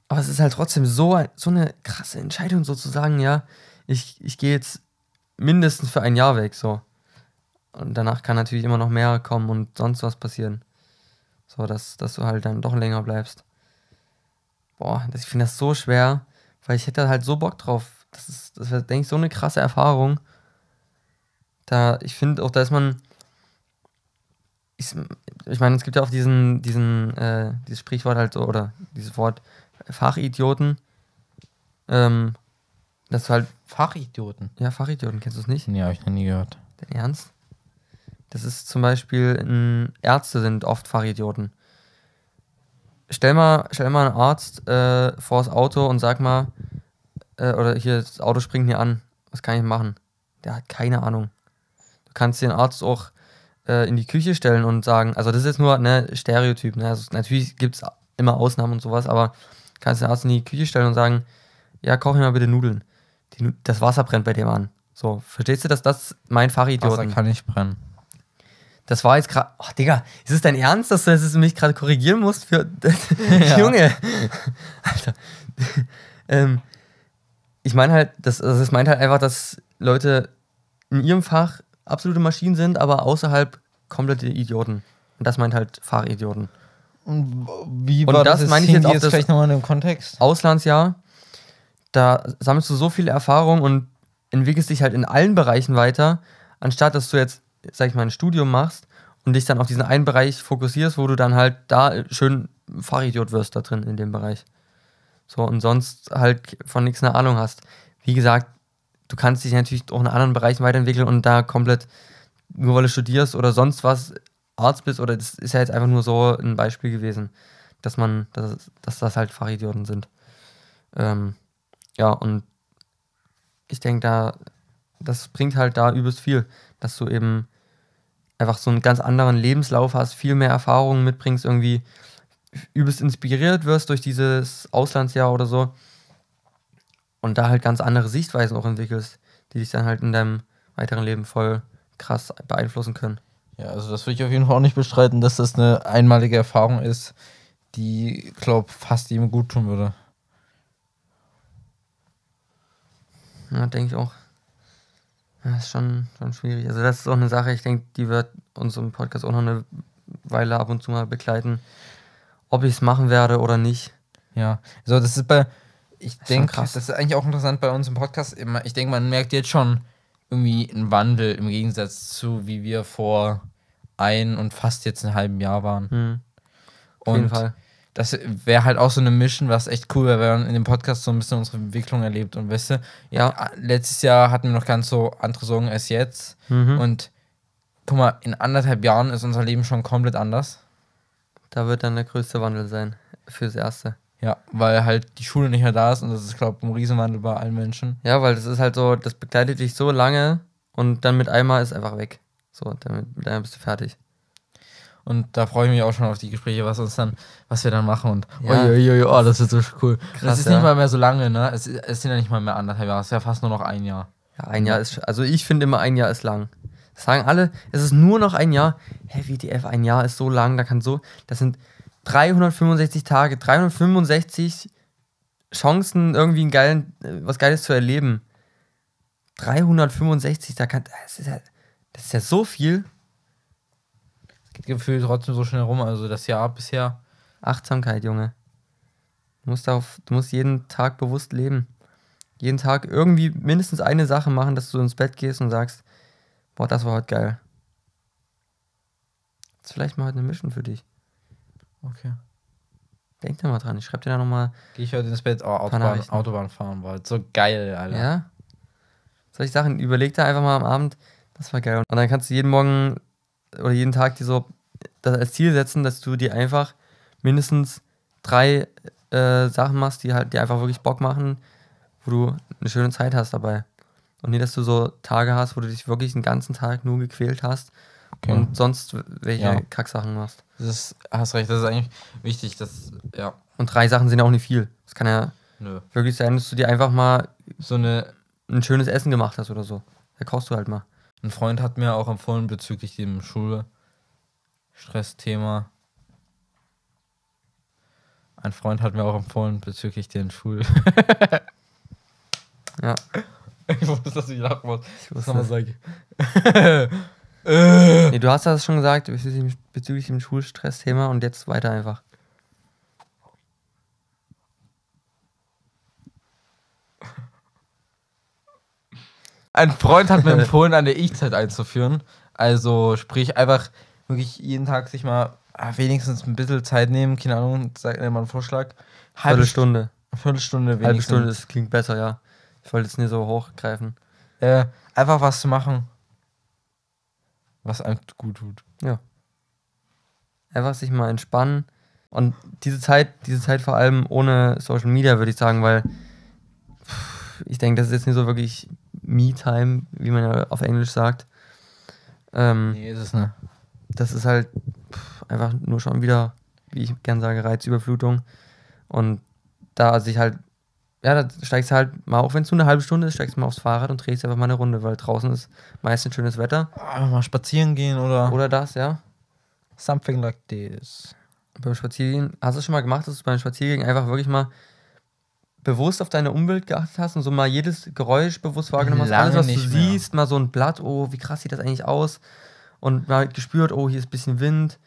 Aber es ist halt trotzdem so, so eine krasse Entscheidung, sozusagen, ja, ich, ich gehe jetzt mindestens für ein Jahr weg, so. Und danach kann natürlich immer noch mehr kommen und sonst was passieren. So, dass, dass du halt dann doch länger bleibst. Boah, ich finde das so schwer, weil ich hätte halt so Bock drauf. Das ist, das wäre, denke ich, so eine krasse Erfahrung. Da, ich finde auch, dass man. Ich, ich meine, es gibt ja auch diesen, diesen, äh, dieses Sprichwort halt so, oder dieses Wort Fachidioten. Ähm, dass du halt, Fachidioten. ja, Fachidioten, kennst du es nicht? Nee, habe ich noch nie gehört. Dein Ernst? Das ist zum Beispiel, Ärzte sind oft Fachidioten. Stell mal, stell mal einen Arzt äh, vor das Auto und sag mal, äh, oder hier, das Auto springt mir an. Was kann ich machen? Der hat keine Ahnung. Du kannst den Arzt auch äh, in die Küche stellen und sagen, also das ist jetzt nur ne Stereotyp, ne? Also natürlich gibt es immer Ausnahmen und sowas, aber kannst den Arzt in die Küche stellen und sagen, ja, koch mir mal bitte Nudeln. Die, das Wasser brennt bei dem an. So, verstehst du, dass das mein Wasser Fachidioten kann nicht brennen. das war jetzt gerade. Ach, Digga, ist es dein Ernst, dass du das mich gerade korrigieren musst? Für. Junge! Alter. ähm, ich meine halt, das, also das meint halt einfach, dass Leute in ihrem Fach absolute Maschinen sind, aber außerhalb komplette Idioten. Und das meint halt Fachidioten. Und wie Und war das das, meine ich jetzt auch, das- vielleicht nochmal in dem Kontext? Auslandsjahr, da sammelst du so viel Erfahrung und entwickelst dich halt in allen Bereichen weiter, anstatt dass du jetzt, sag ich mal, ein Studium machst und dich dann auf diesen einen Bereich fokussierst, wo du dann halt da schön Fachidiot wirst da drin in dem Bereich. So, und sonst halt von nichts eine Ahnung hast. Wie gesagt, du kannst dich natürlich auch in anderen Bereichen weiterentwickeln und da komplett, nur weil du studierst oder sonst was, Arzt bist, oder das ist ja jetzt einfach nur so ein Beispiel gewesen, dass man, dass, dass das halt Fachidioten sind. Ähm, ja, und ich denke, da, das bringt halt da übelst viel, dass du eben einfach so einen ganz anderen Lebenslauf hast, viel mehr Erfahrungen mitbringst, irgendwie übelst inspiriert wirst durch dieses Auslandsjahr oder so und da halt ganz andere Sichtweisen auch entwickelst, die dich dann halt in deinem weiteren Leben voll krass beeinflussen können. Ja, also das würde ich auf jeden Fall auch nicht bestreiten, dass das eine einmalige Erfahrung ist, die, glaube fast jedem gut tun würde. Ja, denke ich auch. Ja, ist schon, schon schwierig. Also das ist auch eine Sache, ich denke, die wird uns im Podcast auch noch eine Weile ab und zu mal begleiten. Ob ich es machen werde oder nicht. Ja, also das ist bei, ich denke, das ist eigentlich auch interessant bei uns im Podcast. Ich denke, man merkt jetzt schon irgendwie einen Wandel im Gegensatz zu, wie wir vor ein und fast jetzt einem halben Jahr waren. Hm, auf jeden Und Fall. Das wäre halt auch so eine Mission, was echt cool wäre, wenn man in dem Podcast so ein bisschen unsere Entwicklung erlebt. Und weißt du, ja, letztes Jahr hatten wir noch ganz so andere Sorgen als jetzt. Mhm. Und guck mal, in anderthalb Jahren ist unser Leben schon komplett anders. Da wird dann der größte Wandel sein. Fürs Erste. Ja, weil halt die Schule nicht mehr da ist und das ist, glaube ich, ein Riesenwandel bei allen Menschen. Ja, weil das ist halt so, das begleitet dich so lange und dann mit einmal ist einfach weg. So, damit, mit einmal bist du fertig. Und da freue ich mich auch schon auf die Gespräche, was uns dann, was wir dann machen. Und Ja. uiuiui, oh, das wird so cool. und Krass, es ist ja. nicht mal mehr so lange, ne? Es, es sind ja nicht mal mehr anderthalb Jahre, es ist ja fast nur noch ein Jahr. Ja, ein Jahr ist, also ich finde immer ein Jahr ist lang. Das sagen alle, es ist nur noch ein Jahr. Hä, WTF, ein Jahr ist so lang, da kann so, das sind 365 Tage, 365 Chancen, irgendwie einen geilen, äh, was Geiles zu erleben. 365, da kann, das ist ja, das ist ja so viel. Geht gefühlt trotzdem so schnell rum, also das Jahr bisher. Achtsamkeit, Junge. Du musst, darauf, du musst jeden Tag bewusst leben. Jeden Tag irgendwie mindestens eine Sache machen, dass du ins Bett gehst und sagst, boah, das war heute geil. Das ist vielleicht mal heute eine Mission für dich. Okay. Denk da mal dran. Ich schreib dir da nochmal. Gehe ich heute ins Bett, oh, Autobahn. Autobahn fahren, weil so geil, Alter. Ja? Solche Sachen, überleg da einfach mal am Abend, das war geil. Und dann kannst du jeden Morgen oder jeden Tag dir so das als Ziel setzen, dass du dir einfach mindestens drei äh, Sachen machst, die halt dir einfach wirklich Bock machen, wo du eine schöne Zeit hast dabei. Und nicht, dass du so Tage hast, wo du dich wirklich den ganzen Tag nur gequält hast Okay. und sonst welche Ja. Kacksachen machst. Das ist, hast recht, das ist eigentlich wichtig, dass, ja, Und drei Sachen sind ja auch nicht viel. Es kann ja nö. wirklich sein, dass du dir einfach mal So eine, ein schönes Essen gemacht hast oder so. Da kochst du halt mal. Ein Freund hat mir auch empfohlen bezüglich dem Schulstressthema. Ein Freund hat mir auch empfohlen bezüglich den Schul. Ja, ich wusste, dass ich lachen muss. ich Was wusste. soll man sagen? Nee, du hast das schon gesagt bezüglich dem Schulstressthema und jetzt weiter einfach. Ein Freund hat mir empfohlen, eine Ich-Zeit einzuführen. Also sprich einfach wirklich jeden Tag sich mal ah, wenigstens ein bisschen Zeit nehmen. Keine Ahnung, sag mir mal einen Vorschlag. Halbe Viertelstunde. Viertelstunde wenigstens. Halbe Stunde, das klingt besser, ja. Ich wollte jetzt nicht so hochgreifen. Äh, einfach was zu machen, was einem gut tut. Einfach sich mal entspannen. Und diese Zeit, diese Zeit vor allem ohne Social Media, würde ich sagen, weil ich denke, das ist jetzt nicht so wirklich Me-Time, wie man ja auf Englisch sagt. Ähm, Nee, ist es ne. das ist halt pff, einfach nur schon wieder, wie ich gern sage, Reizüberflutung. Und da sich halt, ja, da steigst du halt mal, auch wenn es nur eine halbe Stunde ist, steigst du mal aufs Fahrrad und drehst einfach mal eine Runde, weil draußen ist meistens schönes Wetter. Einfach mal spazieren gehen oder, Oder das, ja. something like this. Beim Spaziergehen, hast du schon mal gemacht, dass du beim Spaziergehen einfach wirklich mal bewusst auf deine Umwelt geachtet hast und so mal jedes Geräusch bewusst wahrgenommen hast? Lange Alles, was du mehr. siehst, mal so ein Blatt, oh, wie krass sieht das eigentlich aus? Und mal gespürt, oh, hier ist ein bisschen Wind.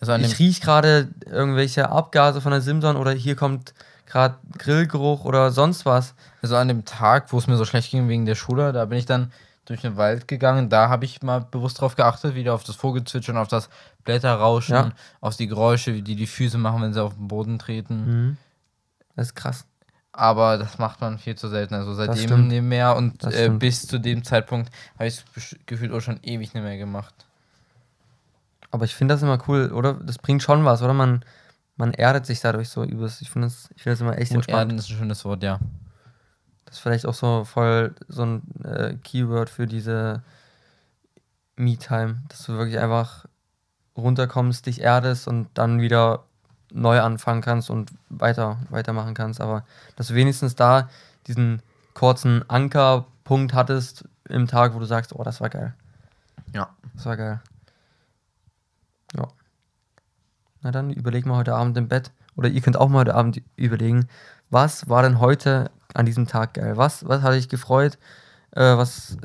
Also Ich riech gerade irgendwelche Abgase von der Simson oder hier kommt gerade Grillgeruch oder sonst was. also an dem Tag, wo es mir so schlecht ging wegen der Schule, da bin ich dann durch den Wald gegangen. Da habe ich mal bewusst drauf geachtet, wieder auf das Vogelzwitschern, auf das Blätterrauschen, Ja. auf die Geräusche, die die Füße machen, wenn sie auf den Boden treten. Das ist krass. Aber das macht man viel zu selten. Also seitdem nicht mehr und äh, bis zu dem Zeitpunkt habe ich es gefühlt auch schon ewig nicht mehr gemacht. Aber ich finde das immer cool, oder? Das bringt schon was, oder? Man, man erdet sich dadurch so übers. Ich finde das, ich find das immer echt Gut, entspannt. Erden ist ein schönes Wort, ja. Das ist vielleicht auch so voll so ein äh, Keyword für diese Me-Time, dass du wirklich einfach runterkommst, dich erdest und dann wieder neu anfangen kannst und weiter weitermachen kannst. Aber dass du wenigstens da diesen kurzen Ankerpunkt hattest im Tag, wo du sagst, oh, das war geil. Ja. Das war geil. Ja. Na dann überleg mal heute Abend im Bett. Oder ihr könnt auch mal heute Abend überlegen, was war denn heute an diesem Tag geil? Was, was hat dich gefreut? Äh, was,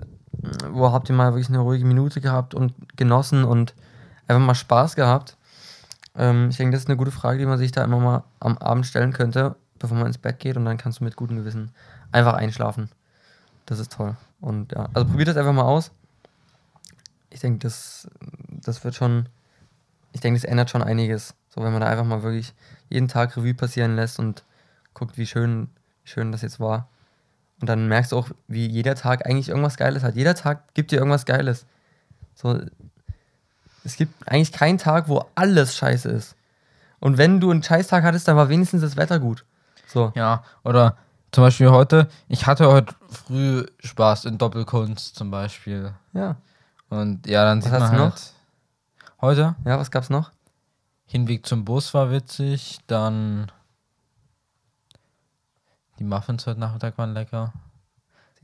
wo habt ihr mal wirklich eine ruhige Minute gehabt und genossen und einfach mal Spaß gehabt? Ähm, ich denke, das ist eine gute Frage, die man sich da immer mal am Abend stellen könnte, bevor man ins Bett geht und dann kannst du mit gutem Gewissen einfach einschlafen. Das ist toll. Und ja, also probiert das einfach mal aus. Ich denke, das, das wird schon, ich denke, das ändert schon einiges. So, wenn man da einfach mal wirklich jeden Tag Revue passieren lässt und guckt, wie schön, wie schön das jetzt war. Und dann merkst du auch, wie jeder Tag eigentlich irgendwas Geiles hat. Jeder Tag gibt dir irgendwas Geiles. So, es gibt eigentlich keinen Tag, wo alles scheiße ist. Und wenn du einen Scheißtag hattest, dann war wenigstens das Wetter gut. So. Ja, oder zum Beispiel heute, ich hatte heute früh Spaß in Doppelkunst zum Beispiel. Ja. Und ja, dann Was sieht man halt. noch? Heute, Ja, was gab's noch? Hinweg zum Bus war witzig, dann die Muffins heute Nachmittag waren lecker.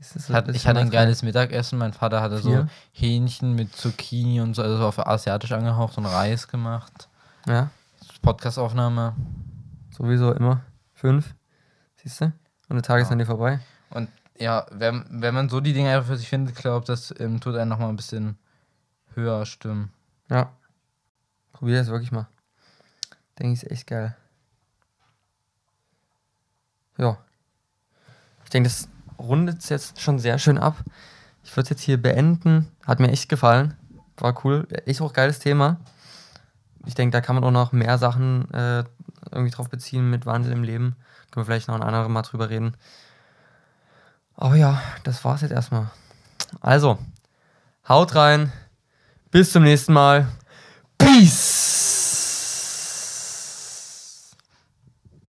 So Ich hatte, ein ich hatte ein geiles Mittagessen. Mein Vater hatte so Vier? Hähnchen mit Zucchini und so, also so auf asiatisch angehaucht und Reis gemacht. Ja, Podcastaufnahme. sowieso immer. Fünf. Siehst du? Und der Tag ist Ja. an dir vorbei. Und ja, wenn, wenn man so die Dinge einfach für sich findet, glaube das ähm, tut einen nochmal ein bisschen höher stimmen. Ja. Probier das wirklich mal. Denke ich, ist echt geil. Ja. Ich denke, das rundet es jetzt schon sehr schön ab. Ich würde es jetzt hier beenden. Hat mir echt gefallen. War cool. Echt auch geiles Thema. Ich denke, da kann man auch noch mehr Sachen äh, irgendwie drauf beziehen mit Wandel im Leben. Können wir vielleicht noch ein anderes Mal drüber reden. Aber ja, das war's jetzt erstmal. Also, haut rein. Bis zum nächsten Mal. Peace!